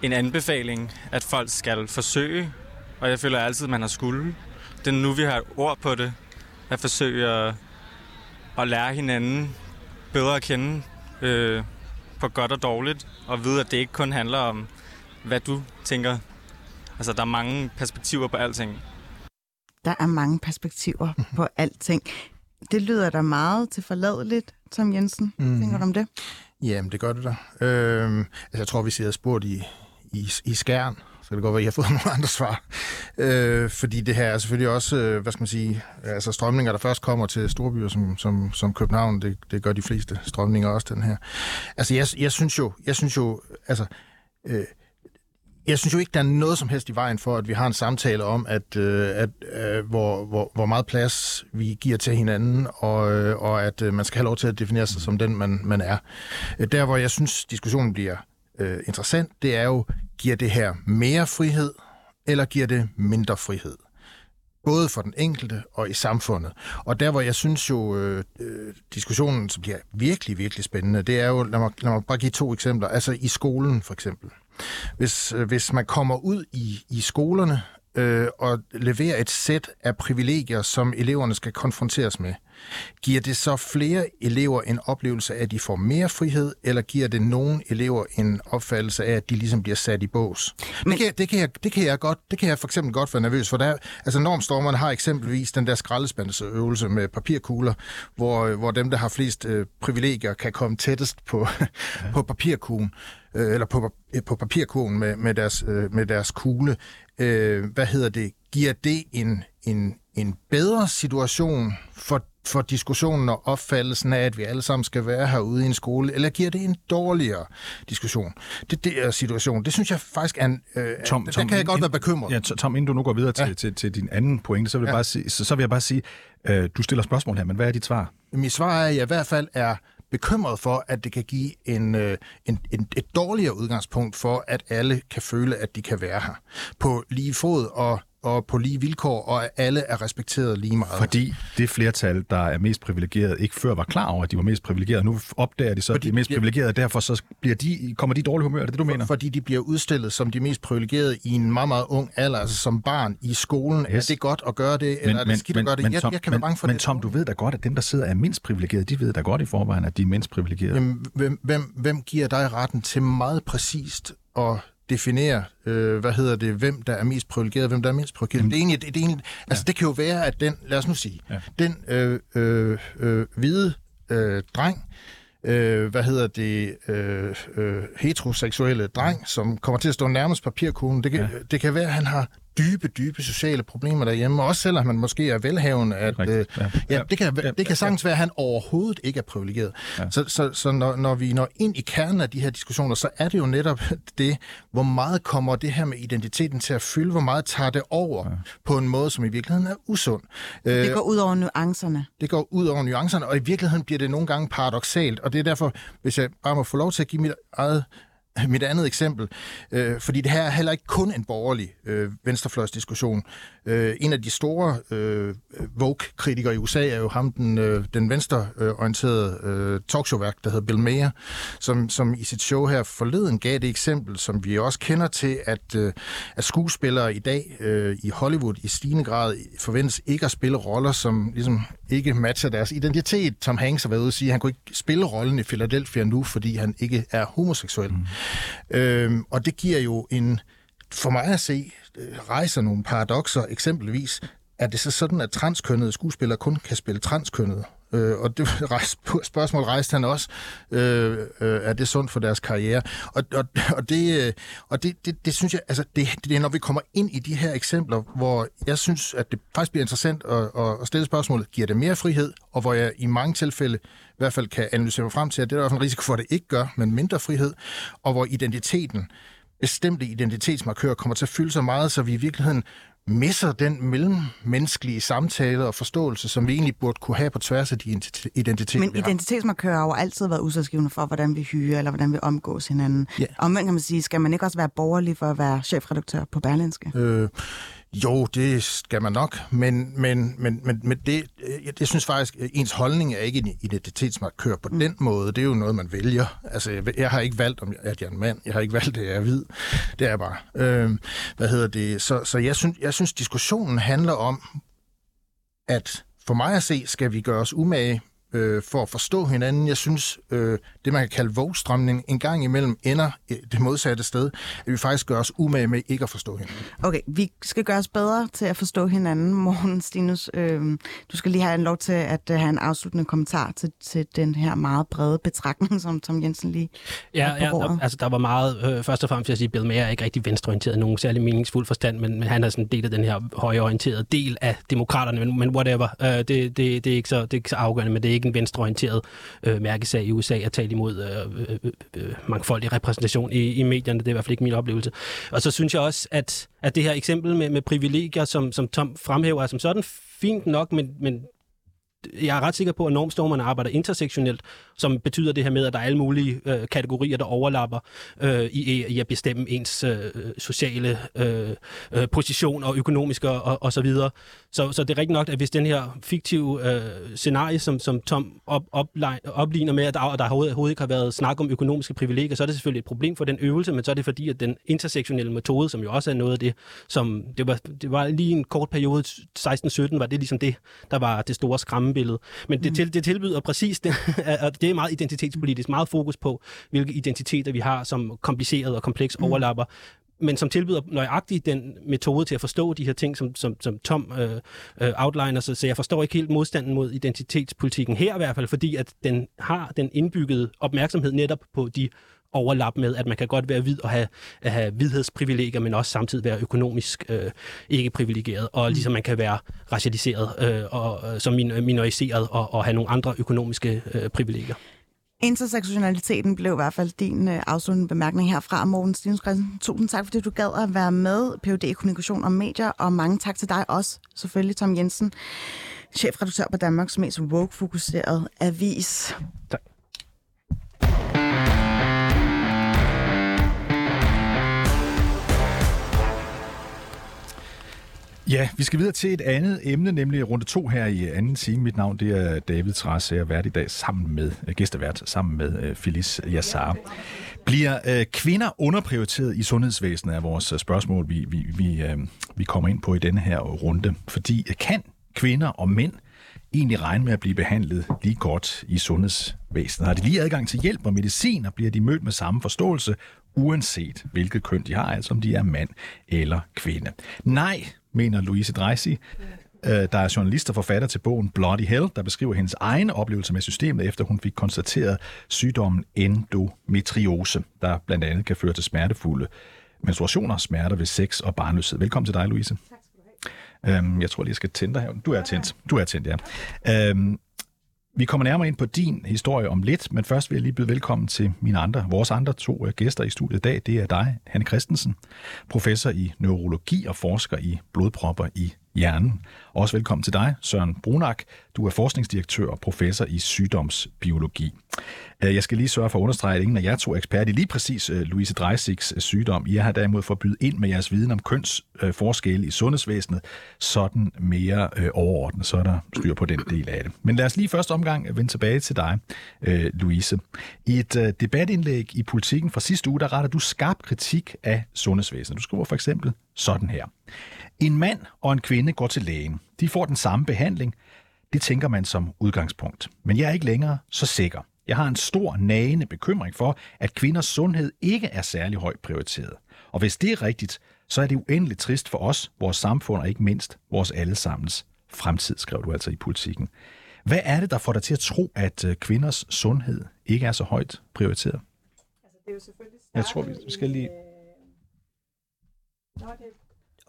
en anbefaling, at folk skal forsøge. Og jeg føler altid, at man har skulle. Det er nu, vi har et ord på det. At forsøge at, at lære hinanden bedre at kende øh, på godt og dårligt. Og vide, at det ikke kun handler om, hvad du tænker. Altså, der er mange perspektiver på alting.
Der er mange perspektiver på alting. Det lyder da meget til forladeligt, Tom Jensen. Mm. Tænker du om det?
Jamen, det gør det da. Øhm, altså, jeg tror, vi sidder spurgt i, i, i skærn, så kan det godt være, at I har fået nogle andre svar. Øh, fordi det her er selvfølgelig også, øh, hvad skal man sige, altså strømninger, der først kommer til storbyer som, som, som København, det, det gør de fleste strømninger også, den her. Altså, jeg, jeg synes jo, jeg synes jo, altså, øh, jeg synes jo ikke, der er noget som helst i vejen for, at vi har en samtale om, at, øh, at øh, hvor, hvor, hvor meget plads vi giver til hinanden, og, øh, og at øh, man skal have lov til at definere sig som den, man, man er. Der, hvor jeg synes, diskussionen bliver øh, interessant, det er jo, giver det her mere frihed, eller giver det mindre frihed? Både for den enkelte og i samfundet. Og der, hvor jeg synes jo, øh, øh, diskussionen som bliver virkelig, virkelig spændende, det er jo, lad mig, lad mig bare give to eksempler. Altså i skolen for eksempel. Hvis, øh, hvis man kommer ud i, i skolerne øh, og leverer et sæt af privilegier, som eleverne skal konfronteres med, giver det så flere elever en oplevelse af, at de får mere frihed, eller giver det nogle elever en opfattelse af, at de ligesom bliver sat i bås? Men... Det, kan, jeg- det, kan jeg, det, kan jeg godt, det kan jeg for eksempel godt være nervøs for. Der, er- altså normstormerne har eksempelvis den der skraldespandsøvelse med papirkugler, hvor, hvor dem, der har flest øh, privilegier, kan komme tættest på, på papirkuglen øh, eller på, pap- på papirkurven med, med, deres, øh, med deres kugle. Øh, hvad hedder det? Giver det en, en, en bedre situation for, for diskussionen og opfattelsen af, at vi alle sammen skal være herude i en skole, eller giver det en dårligere diskussion? Det, det er situation. Det synes jeg faktisk er en... Øh,
Tom,
der
Tom,
kan jeg godt
inden-
være bekymret.
Ja, Tom, inden du nu går videre til, Ja. til, til din anden pointe, så vil, jeg
Ja.
bare sige, så, så vil jeg bare sige, øh, du stiller spørgsmål her, men hvad er dit svar?
Mit svar er, at jeg i hvert fald er bekymret for, at det kan give en, øh, en, en, et dårligere udgangspunkt for, at alle kan føle, at de kan være her på lige fod og, og på lige vilkår, og at alle er respekteret lige meget.
Fordi det flertal, der er mest privilegeret, ikke før var klar over, at de var mest privilegerede. Nu opdager de så, at de er mest privilegerede, og derfor så bliver de, kommer de i dårlig humør. Er det det, du mener?
Fordi de bliver udstillet som de mest privilegerede i en meget, meget ung alder, altså som barn i skolen. Yes. Er det godt at gøre det, eller er det skidt at gøre det?
men,
jeg,
Tom,
jeg kan
men,
være bange for
men
det.
Tom, du ved da godt, at dem, der sidder er mindst privilegerede, de ved da godt i forvejen, at de er mindst privilegerede.
Jamen, hvem, hvem, hvem giver dig retten til meget præcist at definere, øh, hvad hedder det, hvem der er mest privilegeret, hvem der er mindst privilegeret. Det, er egentlig, det, det, er egentlig, altså, det kan jo være, at den, lad os nu sige, ja. den øh, øh, øh, hvide øh, dreng, øh, hvad hedder det, øh, øh, heteroseksuelle dreng, som kommer til at stå nærmest papirkuglen, det kan, ja. det kan være, at han har dybe, dybe sociale problemer derhjemme, også selvom man måske er velhavende. At, øh, ja. Ja, det kan, det kan sagtens være, at han overhovedet ikke er privilegeret. Ja. Så, så, så når, når vi når ind i kernen af de her diskussioner, så er det jo netop det, hvor meget kommer det her med identiteten til at fylde, hvor meget tager det over ja. på en måde, som i virkeligheden er usund.
Det går ud over nuancerne.
Det går ud over nuancerne, og i virkeligheden bliver det nogle gange paradoxalt, og det er derfor, hvis jeg bare må få lov til at give mit eget mit andet eksempel, øh, fordi det her er heller ikke kun en borgerlig øh, venstrefløjsdiskussion. Øh, en af de store øh, Vogue-kritikere i USA er jo ham, den, øh, den venstreorienterede øh, talkshowværk, der hedder Bill Maher, som, som i sit show her forleden gav det eksempel, som vi også kender til, at, øh, at skuespillere i dag øh, i Hollywood i stigende grad forventes ikke at spille roller, som ligesom ikke matcher deres identitet. Tom Hanks har været ude og sige, at han kunne ikke spille rollen i Philadelphia nu, fordi han ikke er homoseksuel. Mm. Øhm, og det giver jo en, for mig at se, øh, rejser nogle paradoxer. Eksempelvis, er det så sådan, at transkønnede skuespillere kun kan spille transkønnede? Øh, og det spørgsmål rejste han også. Øh, øh, er det sundt for deres karriere? Og, og, og, det, øh, og det, det, det synes jeg, altså det, det er når vi kommer ind i de her eksempler, hvor jeg synes, at det faktisk bliver interessant at, at stille spørgsmålet, giver det mere frihed? Og hvor jeg i mange tilfælde i hvert fald kan analysere mig frem til, at det er der i hvert fald en risiko for, at det ikke gør, men mindre frihed. Og hvor identiteten, bestemte identitetsmarkører kommer til at fylde så meget, så vi i virkeligheden misser den mellemmenneskelige samtale og forståelse, som vi egentlig burde kunne have på tværs af de identiteter,
Men identitetsmarkører har jo altid været udsatsgivende for, hvordan vi hyrer eller hvordan vi omgås hinanden. Ja. Omvendt kan man sige, skal man ikke også være borgerlig for at være chefredaktør på Berlinske?
Øh, jo, det skal man nok, men, men, men, men, men det, jeg, jeg synes faktisk, at ens holdning er ikke en identitetsmarkør på mm. den måde. Det er jo noget, man vælger. Altså, jeg, jeg har ikke valgt, om at jeg er en mand. Jeg har ikke valgt, at jeg er hvid. Det er jeg bare. Øh, hvad hedder det? Så, så jeg, synes, jeg synes, diskussionen handler om, at for mig at se, skal vi gøre os umage øh, for at forstå hinanden. Jeg synes, øh, det man kan kalde vågstrømning en gang imellem ender det modsatte sted, at vi faktisk gør os umage med ikke at forstå hinanden.
Okay, vi skal gøre os bedre til at forstå hinanden. Morgen, Stinus, øh, du skal lige have en lov til at uh, have en afsluttende kommentar til, til den her meget brede betragtning, som Tom Jensen lige
Ja, ja der, altså der var meget, øh, først og fremmest vil jeg sige, Bill Mayer er ikke rigtig venstreorienteret i nogen særlig meningsfuld forstand, men, men han er sådan en del af den her højorienterede del af demokraterne, men, men whatever, øh, det, det, det, er ikke så, det er ikke så afgørende, men det er ikke en venstreorienteret øh, mærkesag i USA at tale imod øh, øh, øh, øh, mangfoldig repræsentation i, i medierne. Det er i hvert fald ikke min oplevelse. Og så synes jeg også, at, at det her eksempel med, med privilegier, som, som Tom fremhæver, er som sådan fint nok, men, men jeg er ret sikker på, at normstormerne arbejder intersektionelt, som betyder det her med, at der er alle mulige øh, kategorier, der overlapper øh, i, i at bestemme ens øh, øh sociale øh, øh, position og økonomiske og, og så videre. Så, så det er rigtigt nok, at hvis den her fiktive øh, scenarie, som, som Tom op, op, opligner med, at der, der overhovedet ikke har været snak om økonomiske privilegier, så er det selvfølgelig et problem for den øvelse, men så er det fordi, at den intersektionelle metode, som jo også er noget af det, som det var, det var lige en kort periode, 16-17, var det ligesom det, der var det store skræmmebillede. Men det, mm. til, det tilbyder præcis det, at det er meget identitetspolitisk, meget fokus på, hvilke identiteter vi har, som kompliceret og kompleks mm. overlapper men som tilbyder nøjagtigt den metode til at forstå de her ting, som, som, som Tom øh, øh, outliner. Så, så jeg forstår ikke helt modstanden mod identitetspolitikken her i hvert fald, fordi at den har den indbyggede opmærksomhed netop på de overlap med, at man kan godt være hvid og have, have hvidhedsprivilegier, men også samtidig være økonomisk øh, ikke privilegeret, og mm. ligesom man kan være racialiseret øh, og øh, som minoriseret og, og have nogle andre økonomiske øh, privilegier.
Intersektionaliteten blev i hvert fald din øh, afsluttende bemærkning herfra, Morten Stevens Tusind tak, fordi du gad at være med, PUD Kommunikation og Medier, og mange tak til dig også, selvfølgelig Tom Jensen, chefredaktør på Danmarks mest woke-fokuseret avis.
Tak.
Ja, vi skal videre til et andet emne, nemlig runde to her i anden time. Mit navn det er David Træs, jeg er vært i dag sammen med øh, gæstevært, sammen med øh, Phyllis Yassar. Bliver øh, kvinder underprioriteret i sundhedsvæsenet er vores øh, spørgsmål, vi, vi, vi, øh, vi kommer ind på i denne her runde. Fordi kan kvinder og mænd egentlig regne med at blive behandlet lige godt i sundhedsvæsenet? Har de lige adgang til hjælp og medicin, og bliver de mødt med samme forståelse, uanset hvilket køn de har, altså om de er mand eller kvinde? Nej, mener Louise Dreisi, øh, der er journalist og forfatter til bogen Bloody Hell, der beskriver hendes egen oplevelse med systemet, efter hun fik konstateret sygdommen endometriose, der blandt andet kan føre til smertefulde menstruationer, smerter ved sex og barnløshed. Velkommen til dig, Louise. Tak skal du have. Øhm, jeg tror lige, jeg skal tænde dig her. Du er tændt. Du er tændt, ja. Øhm, vi kommer nærmere ind på din historie om lidt, men først vil jeg lige byde velkommen til mine andre, vores andre to øh, gæster i studiet i dag. Det er dig, Hanne Christensen, professor i neurologi og forsker i blodpropper i hjernen. Også velkommen til dig, Søren Brunak. Du er forskningsdirektør og professor i sygdomsbiologi. Øh, jeg skal lige sørge for at understrege, at ingen af jer to er ekspert i lige præcis øh, Louise Dreisigs øh, sygdom. I har derimod fået byde ind med jeres viden om kønsforskelle i sundhedsvæsenet, sådan mere overordnet, så er der styr på den del af det. Men lad os lige første omgang vende tilbage til dig, Louise. I et debatindlæg i Politiken fra sidste uge, der retter du skarp kritik af sundhedsvæsenet. Du skriver for eksempel sådan her. En mand og en kvinde går til lægen. De får den samme behandling. Det tænker man som udgangspunkt. Men jeg er ikke længere så sikker. Jeg har en stor nagende bekymring for, at kvinders sundhed ikke er særlig højt prioriteret. Og hvis det er rigtigt, så er det uendeligt trist for os, vores samfund og ikke mindst vores allesammens fremtid, skrev du altså i politikken. Hvad er det, der får dig til at tro, at øh, kvinders sundhed ikke er så højt prioriteret?
Altså, det er jo selvfølgelig
Jeg tror, vi skal lige...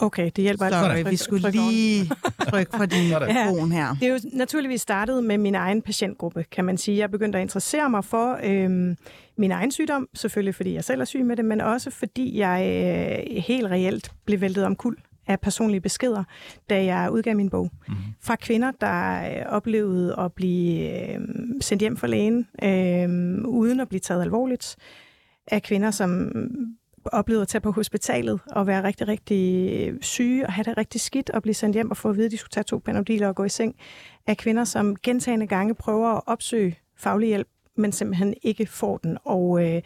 Okay, det hjælper
Sorry, vi skulle lige trykke på din telefon her.
Det er jo naturligvis startet med min egen patientgruppe, kan man sige. Jeg begyndte at interessere mig for øhm, min egen sygdom, selvfølgelig fordi jeg selv er syg med det, men også fordi jeg øh, helt reelt blev væltet om kul af personlige beskeder, da jeg udgav min bog. Mm. Fra kvinder, der øh, oplevede at blive øh, sendt hjem fra lægen, øh, uden at blive taget alvorligt. Af kvinder, som oplevede at tage på hospitalet og være rigtig, rigtig øh, syge og have det rigtig skidt og blive sendt hjem og få at vide, at de skulle tage to panodiler og gå i seng. Af kvinder, som gentagende gange prøver at opsøge faglig hjælp, men simpelthen ikke får den. Og øh,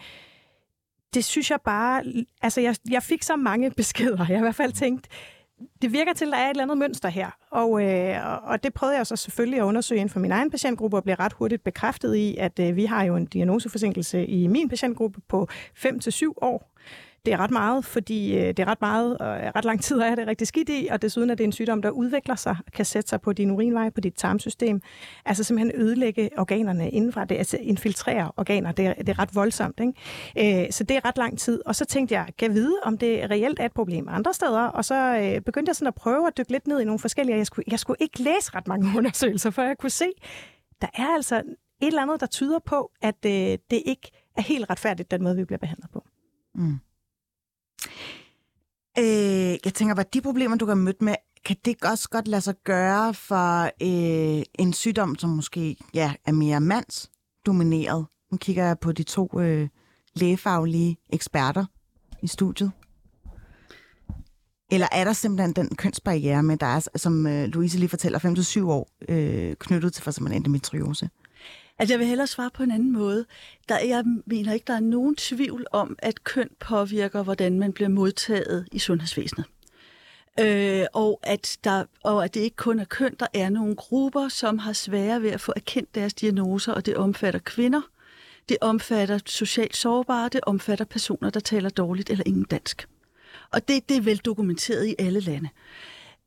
det synes jeg bare... Altså, jeg, jeg fik så mange beskeder. Jeg har i hvert fald tænkt, det virker til, at der er et eller andet mønster her. Og, øh, og det prøvede jeg så selvfølgelig at undersøge inden for min egen patientgruppe, og blev ret hurtigt bekræftet i, at øh, vi har jo en diagnoseforsinkelse i min patientgruppe på 5-7 år. Det er ret meget, fordi øh, det er ret meget, og ret lang tid er det rigtig skidt i, og desuden er det en sygdom, der udvikler sig, kan sætte sig på din urinvej, på dit tarmsystem. Altså simpelthen ødelægge organerne indenfra, det, altså infiltrere organer, det er, det er ret voldsomt. Ikke? Øh, så det er ret lang tid. Og så tænkte jeg, kan jeg vide, om det reelt er et problem andre steder? Og så øh, begyndte jeg sådan at prøve at dykke lidt ned i nogle forskellige, jeg skulle, jeg skulle ikke læse ret mange undersøgelser, for jeg kunne se, der er altså et eller andet, der tyder på, at øh, det ikke er helt retfærdigt, den måde, vi bliver behandlet på.
Mm. Øh, jeg tænker, hvad de problemer, du kan møde med, kan det også godt lade sig gøre for øh, en sygdom, som måske ja, er mere mandsdomineret? Nu kigger jeg på de to øh, lægefaglige eksperter i studiet. Eller er der simpelthen den kønsbarriere med, der er, som øh, Louise lige fortæller, 5-7 år øh, knyttet til for eksempel endometriose?
Altså, jeg vil hellere svare på en anden måde. Der, jeg mener ikke, der er nogen tvivl om, at køn påvirker, hvordan man bliver modtaget i sundhedsvæsenet. Øh, og, at der, og at det ikke kun er køn, der er nogle grupper, som har svære ved at få erkendt deres diagnoser, og det omfatter kvinder, det omfatter socialt sårbare, det omfatter personer, der taler dårligt eller ingen dansk. Og det, det er vel dokumenteret i alle lande.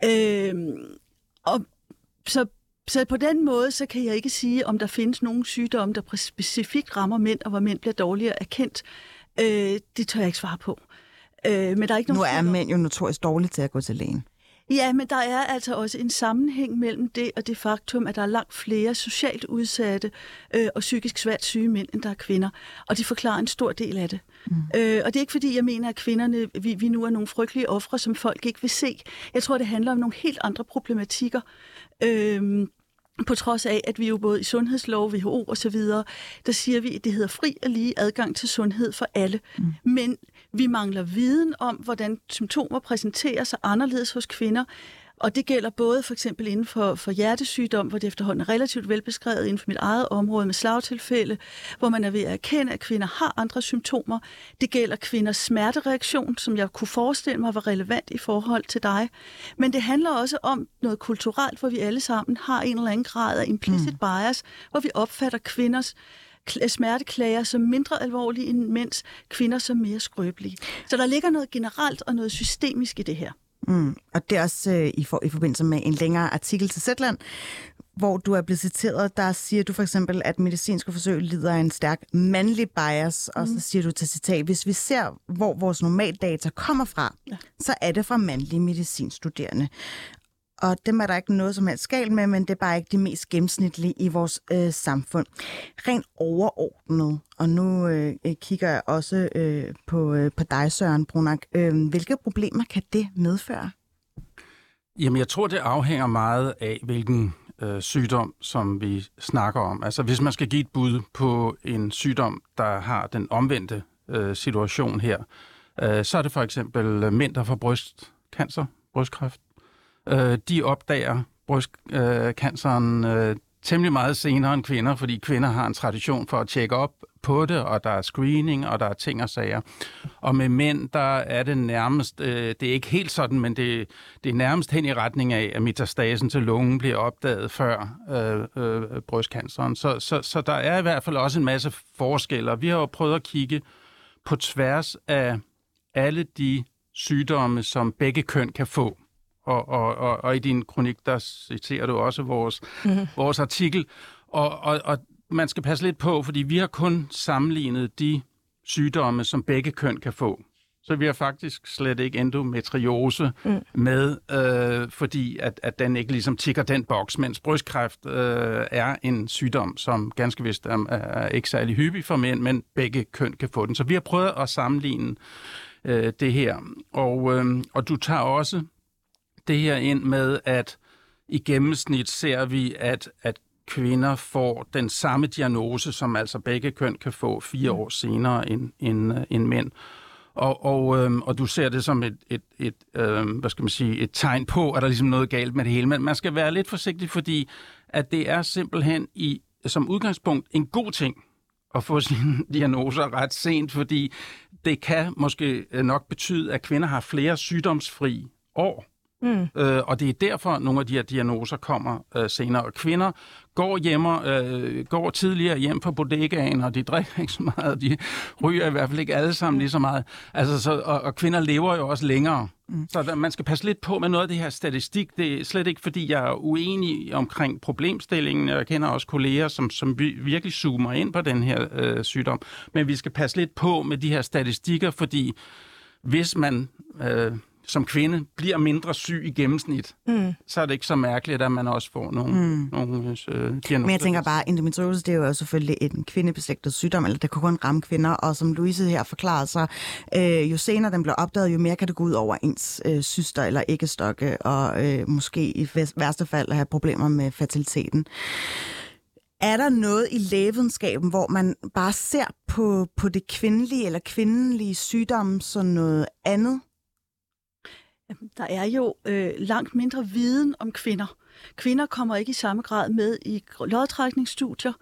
Øh, og så så på den måde, så kan jeg ikke sige, om der findes nogle sygdomme, der specifikt rammer mænd, og hvor mænd bliver dårligere erkendt. Øh, det tør jeg ikke svare på. Øh, men der er ikke
nu
nogen
er mænd jo notorisk dårlige til at gå til lægen.
Ja, men der er altså også en sammenhæng mellem det og det faktum, at der er langt flere socialt udsatte øh, og psykisk svært syge mænd, end der er kvinder. Og de forklarer en stor del af det. Mm. Øh, og det er ikke fordi, jeg mener, at kvinderne, vi, vi nu er nogle frygtelige ofre, som folk ikke vil se. Jeg tror, det handler om nogle helt andre problematikker. Øh, på trods af, at vi jo både i sundhedslov, WHO og så videre, der siger vi, at det hedder fri og lige adgang til sundhed for alle. Mm. Men vi mangler viden om, hvordan symptomer præsenterer sig anderledes hos kvinder, og det gælder både for eksempel inden for, for hjertesygdom, hvor det efterhånden er relativt velbeskrevet inden for mit eget område med slagtilfælde, hvor man er ved at erkende, at kvinder har andre symptomer. Det gælder kvinders smertereaktion, som jeg kunne forestille mig var relevant i forhold til dig. Men det handler også om noget kulturelt, hvor vi alle sammen har en eller anden grad af implicit mm. bias, hvor vi opfatter kvinders smerteklager som mindre alvorlige end mænds, kvinder som mere skrøbelige. Så der ligger noget generelt og noget systemisk i det her.
Mm. Og det er også øh, i, for, i forbindelse med en længere artikel til Zetland, hvor du er blevet citeret, der siger du for eksempel, at medicinske forsøg lider af en stærk mandlig bias, og mm. så siger du til citat, hvis vi ser, hvor vores normaldata kommer fra, ja. så er det fra mandlige medicinstuderende. Og dem er der ikke noget som helst skal med, men det er bare ikke de mest gennemsnitlige i vores øh, samfund. Rent overordnet, og nu øh, kigger jeg også øh, på, øh, på dig, Søren Brunak. Øh, hvilke problemer kan det medføre?
Jamen, jeg tror, det afhænger meget af, hvilken øh, sygdom, som vi snakker om. Altså, hvis man skal give et bud på en sygdom, der har den omvendte øh, situation her, øh, så er det for eksempel øh, mænd, der får brystcancer, brystkræft. Øh, de opdager brystkanceren øh, øh, temmelig meget senere end kvinder, fordi kvinder har en tradition for at tjekke op på det, og der er screening, og der er ting og sager. Og med mænd, der er det nærmest, øh, det er ikke helt sådan, men det, det er nærmest hen i retning af, at metastasen til lungen bliver opdaget før øh, øh, brystcanceren. Så, så, så der er i hvert fald også en masse forskelle, vi har jo prøvet at kigge på tværs af alle de sygdomme, som begge køn kan få. Og, og, og, og i din kronik, der citerer du også vores, mm-hmm. vores artikel. Og, og, og man skal passe lidt på, fordi vi har kun sammenlignet de sygdomme, som begge køn kan få. Så vi har faktisk slet ikke endometriose mm. med, øh, fordi at, at den ikke ligesom tigger den boks, mens brystkræft øh, er en sygdom, som ganske vist er, er ikke særlig hyppig for mænd, men begge køn kan få den. Så vi har prøvet at sammenligne øh, det her. Og, øh, og du tager også det her ind med, at i gennemsnit ser vi, at, at kvinder får den samme diagnose, som altså begge køn kan få fire år senere end, end, øh, end mænd. Og, og, øhm, og du ser det som et, et, et øhm, hvad skal man sige, et tegn på, at der er ligesom noget galt med det hele. Men man skal være lidt forsigtig, fordi at det er simpelthen i, som udgangspunkt en god ting at få sine diagnoser ret sent, fordi det kan måske øh, nok betyde, at kvinder har flere sygdomsfri år. Mm. Øh, og det er derfor, nogle af de her diagnoser kommer øh, senere. Og kvinder går, hjemme, øh, går tidligere hjem fra bodegaen, og de drikker ikke så meget, de ryger i hvert fald ikke alle sammen lige så meget. Altså, så, og, og kvinder lever jo også længere. Mm. Så der, man skal passe lidt på med noget af det her statistik. Det er slet ikke, fordi jeg er uenig omkring problemstillingen. Jeg kender også kolleger, som, som virkelig zoomer ind på den her øh, sygdom. Men vi skal passe lidt på med de her statistikker, fordi hvis man... Øh, som kvinde bliver mindre syg i gennemsnit, mm. så er det ikke så mærkeligt, at man også får nogle, mm. nogle øh, diagnoser.
Men jeg tænker bare, endometriose, det er jo selvfølgelig en kvindebeslægtet sygdom, eller det kan kun ramme kvinder, og som Louise her forklarede sig, øh, jo senere den bliver opdaget, jo mere kan det gå ud over ens øh, syster eller æggestokke, og øh, måske i værste fald have problemer med fertiliteten. Er der noget i lægevidenskaben, hvor man bare ser på, på det kvindelige eller kvindelige sygdomme som noget andet?
Der er jo øh, langt mindre viden om kvinder. Kvinder kommer ikke i samme grad med i lodtrækningsstudier,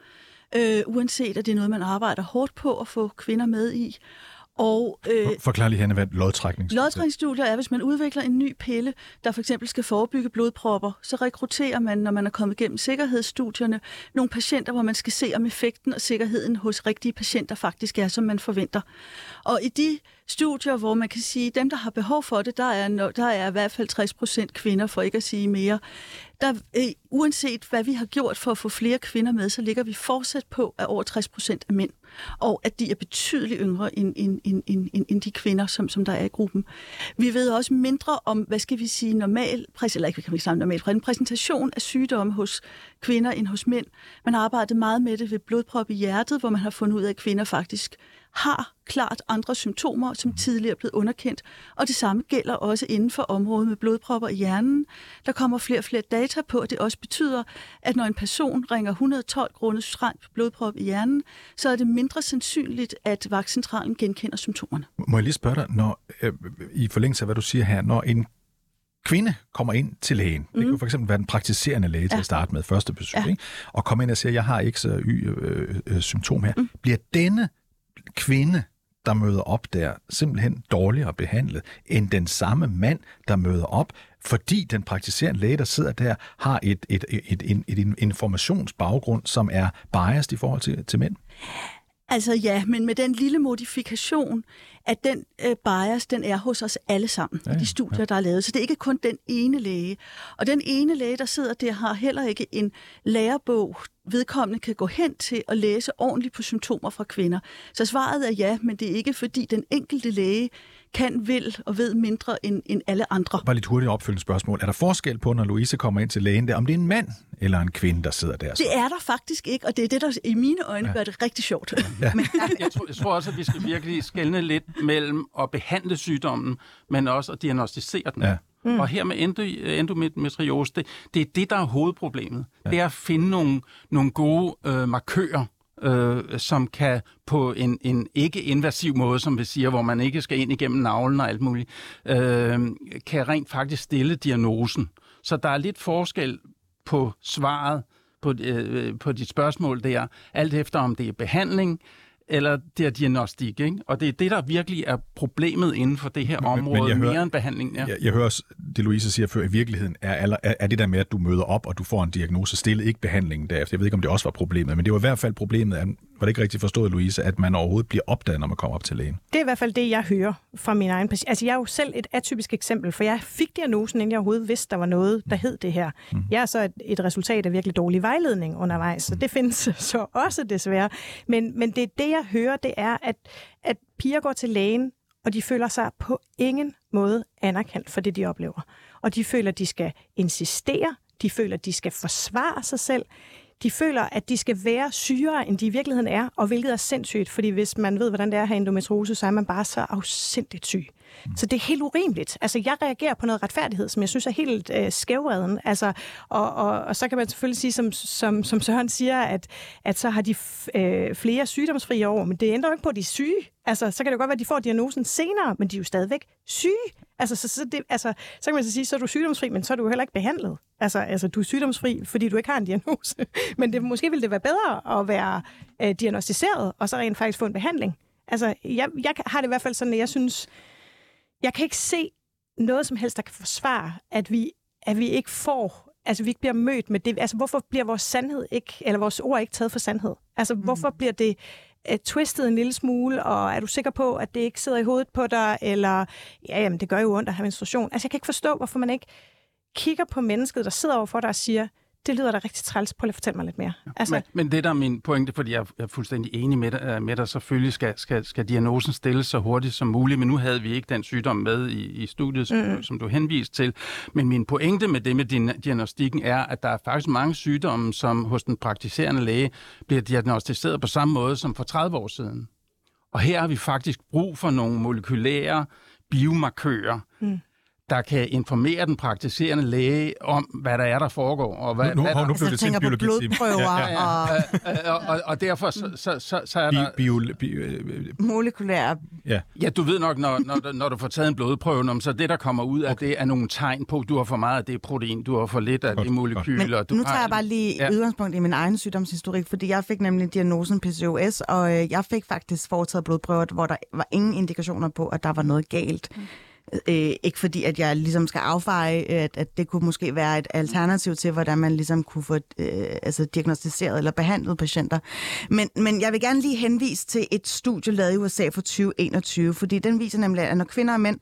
øh, uanset at det er noget, man arbejder hårdt på at få kvinder med i.
Og, øh, Forklar lige, Hanne, hvad lodtrækningsstudier
Lodtrækningsstudier er, hvis man udvikler en ny pille, der for eksempel skal forebygge blodpropper, så rekrutterer man, når man er kommet igennem sikkerhedsstudierne, nogle patienter, hvor man skal se, om effekten og sikkerheden hos rigtige patienter faktisk er, som man forventer. Og i de studier, hvor man kan sige, at dem, der har behov for det, der er, der er i hvert fald 60 procent kvinder, for ikke at sige mere. Der, øh, uanset hvad vi har gjort for at få flere kvinder med, så ligger vi fortsat på, at over 60 procent er mænd, og at de er betydeligt yngre end, end, end, end, end de kvinder, som, som der er i gruppen. Vi ved også mindre om, hvad skal vi sige, normal, eller ikke, kan vi sammen normal, en præsentation af sygdomme hos kvinder end hos mænd. Man har arbejdet meget med det ved blodprop i hjertet, hvor man har fundet ud af, at kvinder faktisk har klart andre symptomer, som tidligere er blevet underkendt. Og det samme gælder også inden for området med blodpropper i hjernen. Der kommer flere og flere data på, at det også betyder, at når en person ringer 112 grundet streng blodprop i hjernen, så er det mindre sandsynligt, at vagtcentralen genkender symptomerne.
Må jeg lige spørge dig, når, øh, i forlængelse af hvad du siger her, når en kvinde kommer ind til lægen, mm. det kunne for eksempel være den praktiserende læge ja. til at starte med første besøg, ja. ikke? og kommer ind og siger, jeg har ikke så y øh, øh, symptom her. Mm. Bliver denne kvinde, der møder op der, simpelthen dårligere behandlet end den samme mand, der møder op, fordi den praktiserende læge, der sidder der, har et, et, et, et, et, et informationsbaggrund, som er biased i forhold til, til mænd?
Altså ja, men med den lille modifikation, at den øh, bias, den er hos os alle sammen ja, i de studier, ja. der er lavet. Så det er ikke kun den ene læge. Og den ene læge, der sidder der, har heller ikke en lærebog, vedkommende kan gå hen til at læse ordentligt på symptomer fra kvinder. Så svaret er ja, men det er ikke fordi den enkelte læge kan, vil og ved mindre end, end alle andre.
Bare lidt hurtigt opfølgende spørgsmål. Er der forskel på, når Louise kommer ind til lægen, der, om det er en mand eller en kvinde, der sidder der?
Så? Det er der faktisk ikke, og det er det, der i mine øjne ja. gør det rigtig sjovt. Ja.
men, jeg, tror, jeg tror også, at vi skal virkelig skælne lidt mellem at behandle sygdommen, men også at diagnostisere den. Ja. Mm. Og her med endometriose, det, det er det, der er hovedproblemet. Ja. Det er at finde nogle, nogle gode øh, markører, øh, som kan på en, en ikke-invasiv måde, som vi siger, hvor man ikke skal ind igennem navlen og alt muligt, øh, kan rent faktisk stille diagnosen. Så der er lidt forskel på svaret på, øh, på dit spørgsmål der, alt efter om det er behandling, eller det er diagnostik. Ikke? Og det er det, der virkelig er problemet inden for det her
Men- men
område,
jeg hører-
mere end behandling. Ja.
Jeg, jeg hører også det, Louise siger før, i virkeligheden er, aller- er, er det der med, at du møder op, og du får en diagnose stillet, ikke behandlingen derefter. Jeg ved ikke, om det også var problemet, men det var i hvert fald problemet, at, var det ikke rigtigt forstået, Louise, at man overhovedet bliver opdaget, når man kommer op til lægen?
Det er i hvert fald det, jeg hører fra min egen patient. Altså, jeg er jo selv et atypisk eksempel, for jeg fik diagnosen, inden jeg overhovedet vidste, der var noget, der hed det her. Mm. Jeg er så et, et resultat af virkelig dårlig vejledning undervejs, så det findes så også desværre. Men, men det, det, jeg hører, det er, at, at piger går til lægen, og de føler sig på ingen måde anerkendt for det, de oplever. Og de føler, de skal insistere, de føler, de skal forsvare sig selv, de føler, at de skal være sygere, end de i virkeligheden er, og hvilket er sindssygt, fordi hvis man ved, hvordan det er at have endometriose, så er man bare så afsindigt syg. Så det er helt urimeligt. Altså, jeg reagerer på noget retfærdighed, som jeg synes er helt øh, skævreden. Altså, og, og, og så kan man selvfølgelig sige, som, som, som Søren siger, at, at så har de f- øh, flere sygdomsfrie år, men det ændrer jo ikke på, at de er syge. Altså, så kan det godt være, at de får diagnosen senere, men de er jo stadigvæk syge. Altså, så, så, det, altså, så kan man så sige, så er du sygdomsfri, men så er du jo heller ikke behandlet. Altså, altså du er sygdomsfri, fordi du ikke har en diagnose. Men det, måske ville det være bedre at være øh, diagnostiseret, og så rent faktisk få en behandling. Altså, jeg, jeg har det i hvert fald sådan, at jeg synes, jeg kan ikke se noget som helst, der kan forsvare, at vi, at vi ikke får, altså vi ikke bliver mødt med det. Altså, hvorfor bliver vores sandhed ikke, eller vores ord ikke taget for sandhed? Altså, mm. hvorfor bliver det uh, twistet en lille smule, og er du sikker på, at det ikke sidder i hovedet på dig, eller, ja, jamen, det gør jo ondt at have menstruation. Altså, jeg kan ikke forstå, hvorfor man ikke kigger på mennesket, der sidder overfor dig og siger, det lyder da rigtig træls, prøv lige at fortælle mig lidt mere.
Altså, men, men det der er min pointe, fordi jeg, jeg er fuldstændig enig med dig, øh, med dig selvfølgelig skal, skal, skal diagnosen stilles så hurtigt som muligt, men nu havde vi ikke den sygdom med i, i studiet, som, mm. som du henviste til. Men min pointe med det med din, diagnostikken er, at der er faktisk mange sygdomme, som hos den praktiserende læge bliver diagnostiseret på samme måde som for 30 år siden. Og her har vi faktisk brug for nogle molekylære biomarkører, mm der kan informere den praktiserende læge om, hvad der er, der foregår. Og hvad,
Nu- nu-
hvad der...
nu blev det til en
tænker på
biologitime.
blodprøver
Ja, ja.
og
og, og, og, og derfor så, så, så, så er
Bi,
der...
bio, bi, øh,
molekylære...
ja.
Ja, du ved nok, når, når, du- når du får taget en blodprøve, så det, der kommer ud af okay. det, er nogle tegn på, at du har for meget af det protein, du har for lidt af
Godt,
det molekyl.
Men
og du
nu
har-
tager jeg bare lige
Ja.
udgangspunkt i min egen sygdomshistorik, fordi jeg fik nemlig diagnosen PCOS, og øh, jeg fik faktisk foretaget blodprøver, hvor der var ingen indikationer på, at der var noget galt. Øh, ikke fordi, at jeg ligesom skal affeje, at, at det kunne måske være et alternativ til, hvordan man ligesom kunne få øh, altså diagnostiseret eller behandlet patienter. Men, men jeg vil gerne lige henvise til et studie lavet i USA for 2021, fordi den viser nemlig, at når kvinder og mænd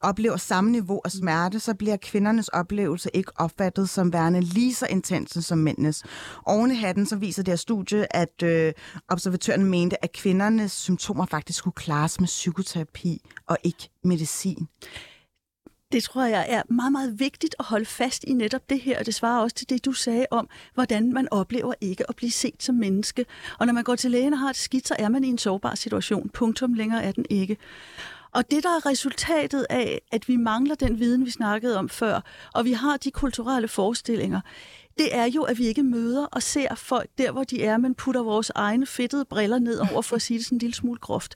oplever samme niveau af smerte, så bliver kvindernes oplevelse ikke opfattet som værende lige så intense som mændenes. Oven i hatten så viser det her studie, at øh, observatøren mente, at kvindernes symptomer faktisk skulle klares med psykoterapi og ikke medicin.
Det tror jeg er meget, meget vigtigt at holde fast i netop det her, og det svarer også til det, du sagde om, hvordan man oplever ikke at blive set som menneske. Og når man går til lægen og har et skidt, så er man i en sårbar situation. Punktum længere er den ikke. Og det, der er resultatet af, at vi mangler den viden, vi snakkede om før, og vi har de kulturelle forestillinger, det er jo, at vi ikke møder og ser folk der, hvor de er, men putter vores egne fedtede briller ned over, for at sige det sådan en lille smule groft.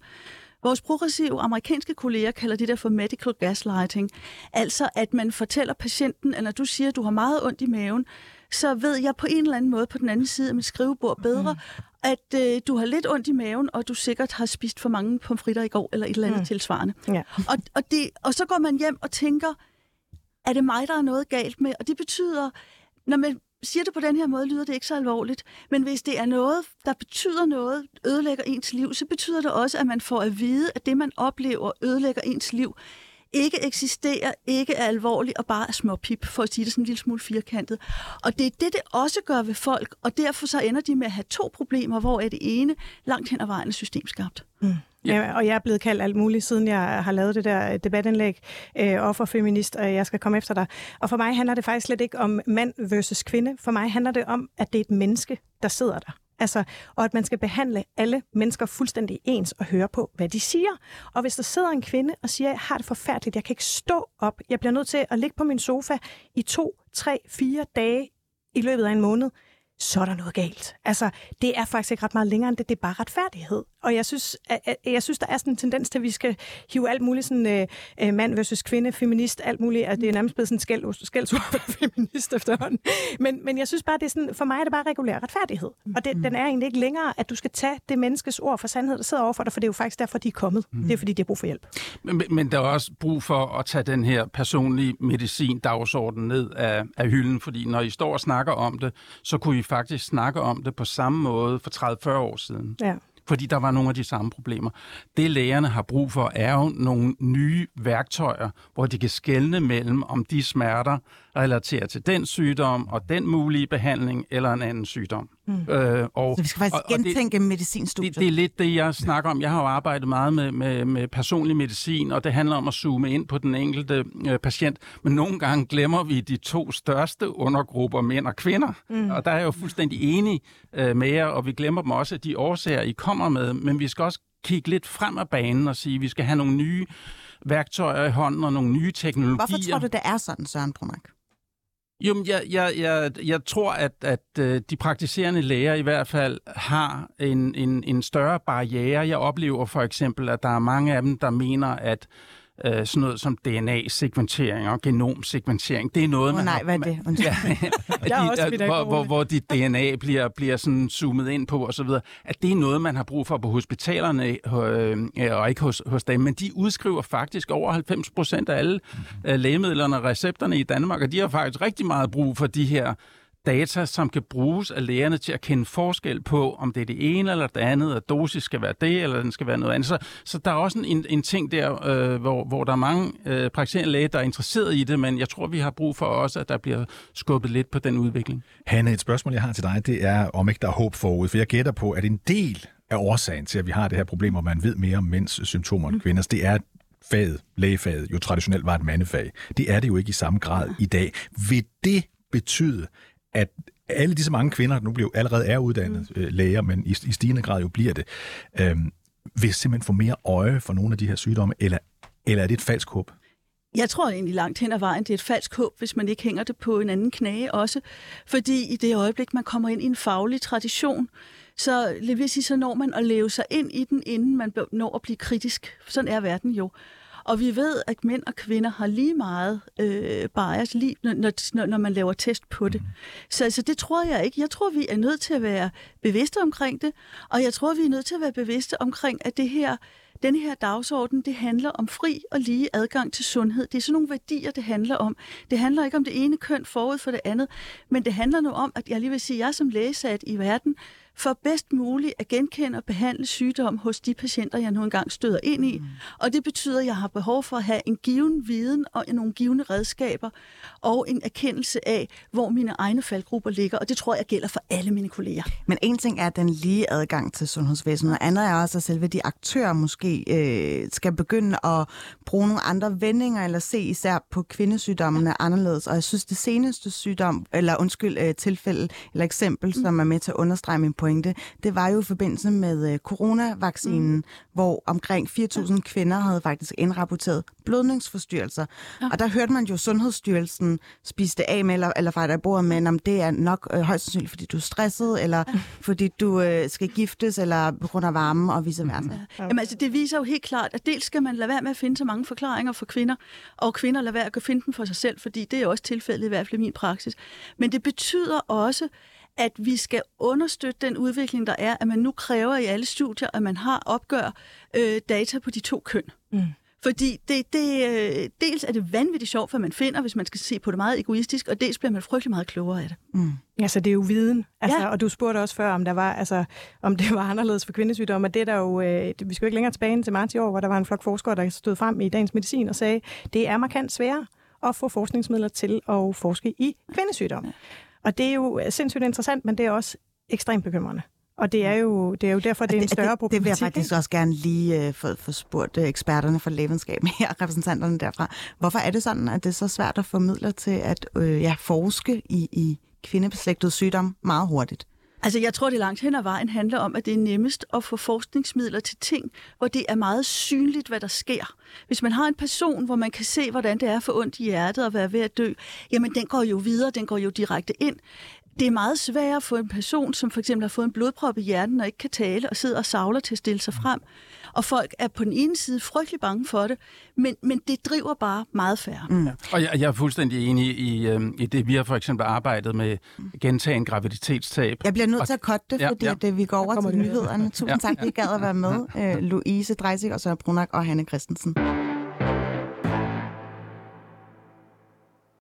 Vores progressive amerikanske kolleger kalder det der for medical gaslighting. Altså, at man fortæller patienten, at når du siger, at du har meget ondt i maven, så ved jeg på en eller anden måde på den anden side af mit skrivebord bedre, mm. at øh, du har lidt ondt i maven, og du sikkert har spist for mange pomfritter i går, eller et eller andet mm. tilsvarende.
Ja.
Og, og, det, og så går man hjem og tænker, er det mig, der er noget galt med? Og det betyder, når man siger det på den her måde, lyder det ikke så alvorligt. Men hvis det er noget, der betyder noget, ødelægger ens liv, så betyder det også, at man får at vide, at det, man oplever, ødelægger ens liv, ikke eksisterer, ikke er alvorligt og bare er småpip, for at sige det sådan en lille smule firkantet. Og det er det, det også gør ved folk, og derfor så ender de med at have to problemer, hvor er det ene langt hen ad vejen er systemskabt.
Mm. Ja, og jeg er blevet kaldt alt muligt, siden jeg har lavet det der øh, debatindlæg, øh, offerfeminist, og jeg skal komme efter dig. Og for mig handler det faktisk slet ikke om mand versus kvinde. For mig handler det om, at det er et menneske, der sidder der. Altså, og at man skal behandle alle mennesker fuldstændig ens og høre på, hvad de siger. Og hvis der sidder en kvinde og siger, jeg har det forfærdeligt, jeg kan ikke stå op, jeg bliver nødt til at ligge på min sofa i to, tre, fire dage i løbet af en måned, så er der noget galt. Altså, det er faktisk ikke ret meget længere end det, det er bare retfærdighed. Og jeg synes, at, jeg synes der er sådan en tendens til, at vi skal hive alt muligt sådan uh, mand versus kvinde, feminist, alt muligt. Altså, det er nærmest blevet sådan skæld, skældsord for feminist efterhånden. Men, men jeg synes bare, det er sådan, for mig er det bare regulær retfærdighed. Og det, mm. den er egentlig ikke længere, at du skal tage det menneskes ord for sandhed, der sidder overfor dig, for det er jo faktisk derfor, de er kommet. Mm. Det er fordi, de har brug for hjælp.
Men, men der er også brug for at tage den her personlige medicin-dagsorden ned af, af hylden, fordi når I står og snakker om det, så kunne I faktisk snakke om det på samme måde for 30-40 år siden.
Ja
fordi der var nogle af de samme problemer. Det lægerne har brug for, er jo nogle nye værktøjer, hvor de kan skelne mellem, om de smerter relaterer til den sygdom og den mulige behandling eller en anden sygdom.
Mm. Øh, og, så vi skal faktisk og, gentænke og det, medicinstudiet.
Det, det er lidt det, jeg snakker om. Jeg har jo arbejdet meget med, med, med personlig medicin, og det handler om at zoome ind på den enkelte øh, patient. Men nogle gange glemmer vi de to største undergrupper, mænd og kvinder. Mm. Og der er jeg jo fuldstændig enig øh, med jer, og vi glemmer dem også, de årsager, I kommer med. Men vi skal også kigge lidt frem af banen og sige, at vi skal have nogle nye værktøjer i hånden og nogle nye teknologier.
Hvorfor tror du, det er sådan, Søren Brumak?
Jo, jeg, jeg, jeg, jeg tror, at, at øh, de praktiserende læger i hvert fald har en, en, en større barriere. Jeg oplever for eksempel, at der er mange af dem, der mener, at øh, sådan noget som DNA-sekventering og genomsekventering. Det er noget,
oh,
man
nej,
har,
hvad er det?
Ja, de, at, hvor, hvor, hvor dit DNA bliver, bliver sådan zoomet ind på osv. At det er noget, man har brug for på hospitalerne øh, og ikke hos, hos dem. Men de udskriver faktisk over 90 procent af alle øh, lægemidlerne og recepterne i Danmark, og de har faktisk rigtig meget brug for de her data, som kan bruges af lægerne til at kende forskel på, om det er det ene eller det andet, at dosis skal være det, eller den skal være noget andet. Så, så der er også en, en ting der, øh, hvor, hvor der er mange øh, praktiserende læger, der er interesseret i det, men jeg tror, vi har brug for også, at der bliver skubbet lidt på den udvikling.
Hanne, et spørgsmål, jeg har til dig, det er, om ikke der er håb forud, for jeg gætter på, at en del af årsagen til, at vi har det her problem, hvor man ved mere om mænds symptomer end mm. kvinders, det er, faget, lægefaget, jo traditionelt var et mandefag. Det er det jo ikke i samme grad i dag. Vil det betyde, at alle disse mange kvinder, der nu bliver, allerede er uddannet mm. øh, læger, men i, i stigende grad jo bliver det, øh, vil simpelthen få mere øje for nogle af de her sygdomme, eller, eller er det et falsk håb?
Jeg tror egentlig langt hen ad vejen, det er et falsk håb, hvis man ikke hænger det på en anden knage også. Fordi i det øjeblik, man kommer ind i en faglig tradition, så, vil sige, så når man at leve sig ind i den, inden man når at blive kritisk. Sådan er verden jo. Og vi ved, at mænd og kvinder har lige meget øh, bias, lige, når, når man laver test på det. Så altså, det tror jeg ikke. Jeg tror, vi er nødt til at være bevidste omkring det, og jeg tror, vi er nødt til at være bevidste omkring, at det her den her dagsorden, det handler om fri og lige adgang til sundhed. Det er sådan nogle værdier, det handler om. Det handler ikke om det ene køn forud for det andet, men det handler nu om, at jeg lige vil sige, at jeg som lægesat i verden for bedst muligt at genkende og behandle sygdom hos de patienter, jeg nu engang støder ind i. Mm. Og det betyder, at jeg har behov for at have en given viden og nogle givende redskaber og en erkendelse af, hvor mine egne faldgrupper ligger. Og det tror jeg gælder for alle mine kolleger.
Men en ting er den lige adgang til sundhedsvæsenet, og andet er også, at selve de aktører måske øh, skal begynde at bruge nogle andre vendinger, eller se især på kvindesygdommene anderledes. Og jeg synes, det seneste sygdom, eller undskyld, øh, tilfælde eller eksempel, mm. som er med til at understrege min pointe, det var jo i forbindelse med øh, coronavaccinen, mm. hvor omkring 4.000 ja. kvinder havde faktisk indrapporteret blødningsforstyrrelser. Ja. Og der hørte man jo Sundhedsstyrelsen spiste af med, eller, eller fejder i bordet med, om det er nok øh, højst sandsynligt, fordi du er stresset, eller ja. fordi du øh, skal giftes, eller på grund af varme, og vice versa.
Ja. Jamen altså, det viser jo helt klart, at dels skal man lade være med at finde så mange forklaringer for kvinder, og kvinder lade være at finde dem for sig selv, fordi det er også tilfældet i hvert fald i min praksis. Men det betyder også, at vi skal understøtte den udvikling, der er, at man nu kræver i alle studier, at man har opgør øh, data på de to køn. Mm. Fordi det, det, øh, dels er det vanvittigt sjovt, hvad man finder, hvis man skal se på det meget egoistisk, og dels bliver man frygtelig meget klogere af det.
Mm. Altså, det er jo viden. Altså, ja. Og du spurgte også før, om, der var, altså, om det var anderledes for kvindesygdomme, og det er der jo, øh, vi skal jo ikke længere tilbage end til marts i år, hvor der var en flok forskere, der stod frem i Dagens Medicin og sagde, det er markant sværere at få forskningsmidler til at forske i kvindesygdomme. Ja. Og det er jo sindssygt interessant, men det er også ekstremt bekymrende. Og det er jo, det er jo derfor, det er en større
det,
problematik.
Det vil jeg faktisk også gerne lige uh, få, få spurgt uh, eksperterne for lægevidenskab her, repræsentanterne derfra. Hvorfor er det sådan, at det er så svært at få midler til at uh, ja, forske i, i kvindebeslægtet sygdom meget hurtigt?
Altså, jeg tror, det langt hen ad vejen handler om, at det er nemmest at få forskningsmidler til ting, hvor det er meget synligt, hvad der sker. Hvis man har en person, hvor man kan se, hvordan det er for ondt i hjertet og være ved at dø, jamen den går jo videre, den går jo direkte ind det er meget sværere at få en person, som for eksempel har fået en blodprop i hjernen og ikke kan tale og sidder og savler til at stille sig frem. Og folk er på den ene side frygtelig bange for det, men, men det driver bare meget færre.
Mm. Og jeg, jeg er fuldstændig enig i, øh, i det. Vi har for eksempel arbejdet med gentagen graviditetstab.
Jeg bliver nødt til at cutte det,
Ja,
fordi
ja.
at, øh, vi går over til nyhederne. Tusind
Ja.
tak, fordi I gad at være med. Øh, Louise Dreisig og Søren Brunak og Hanne Christensen.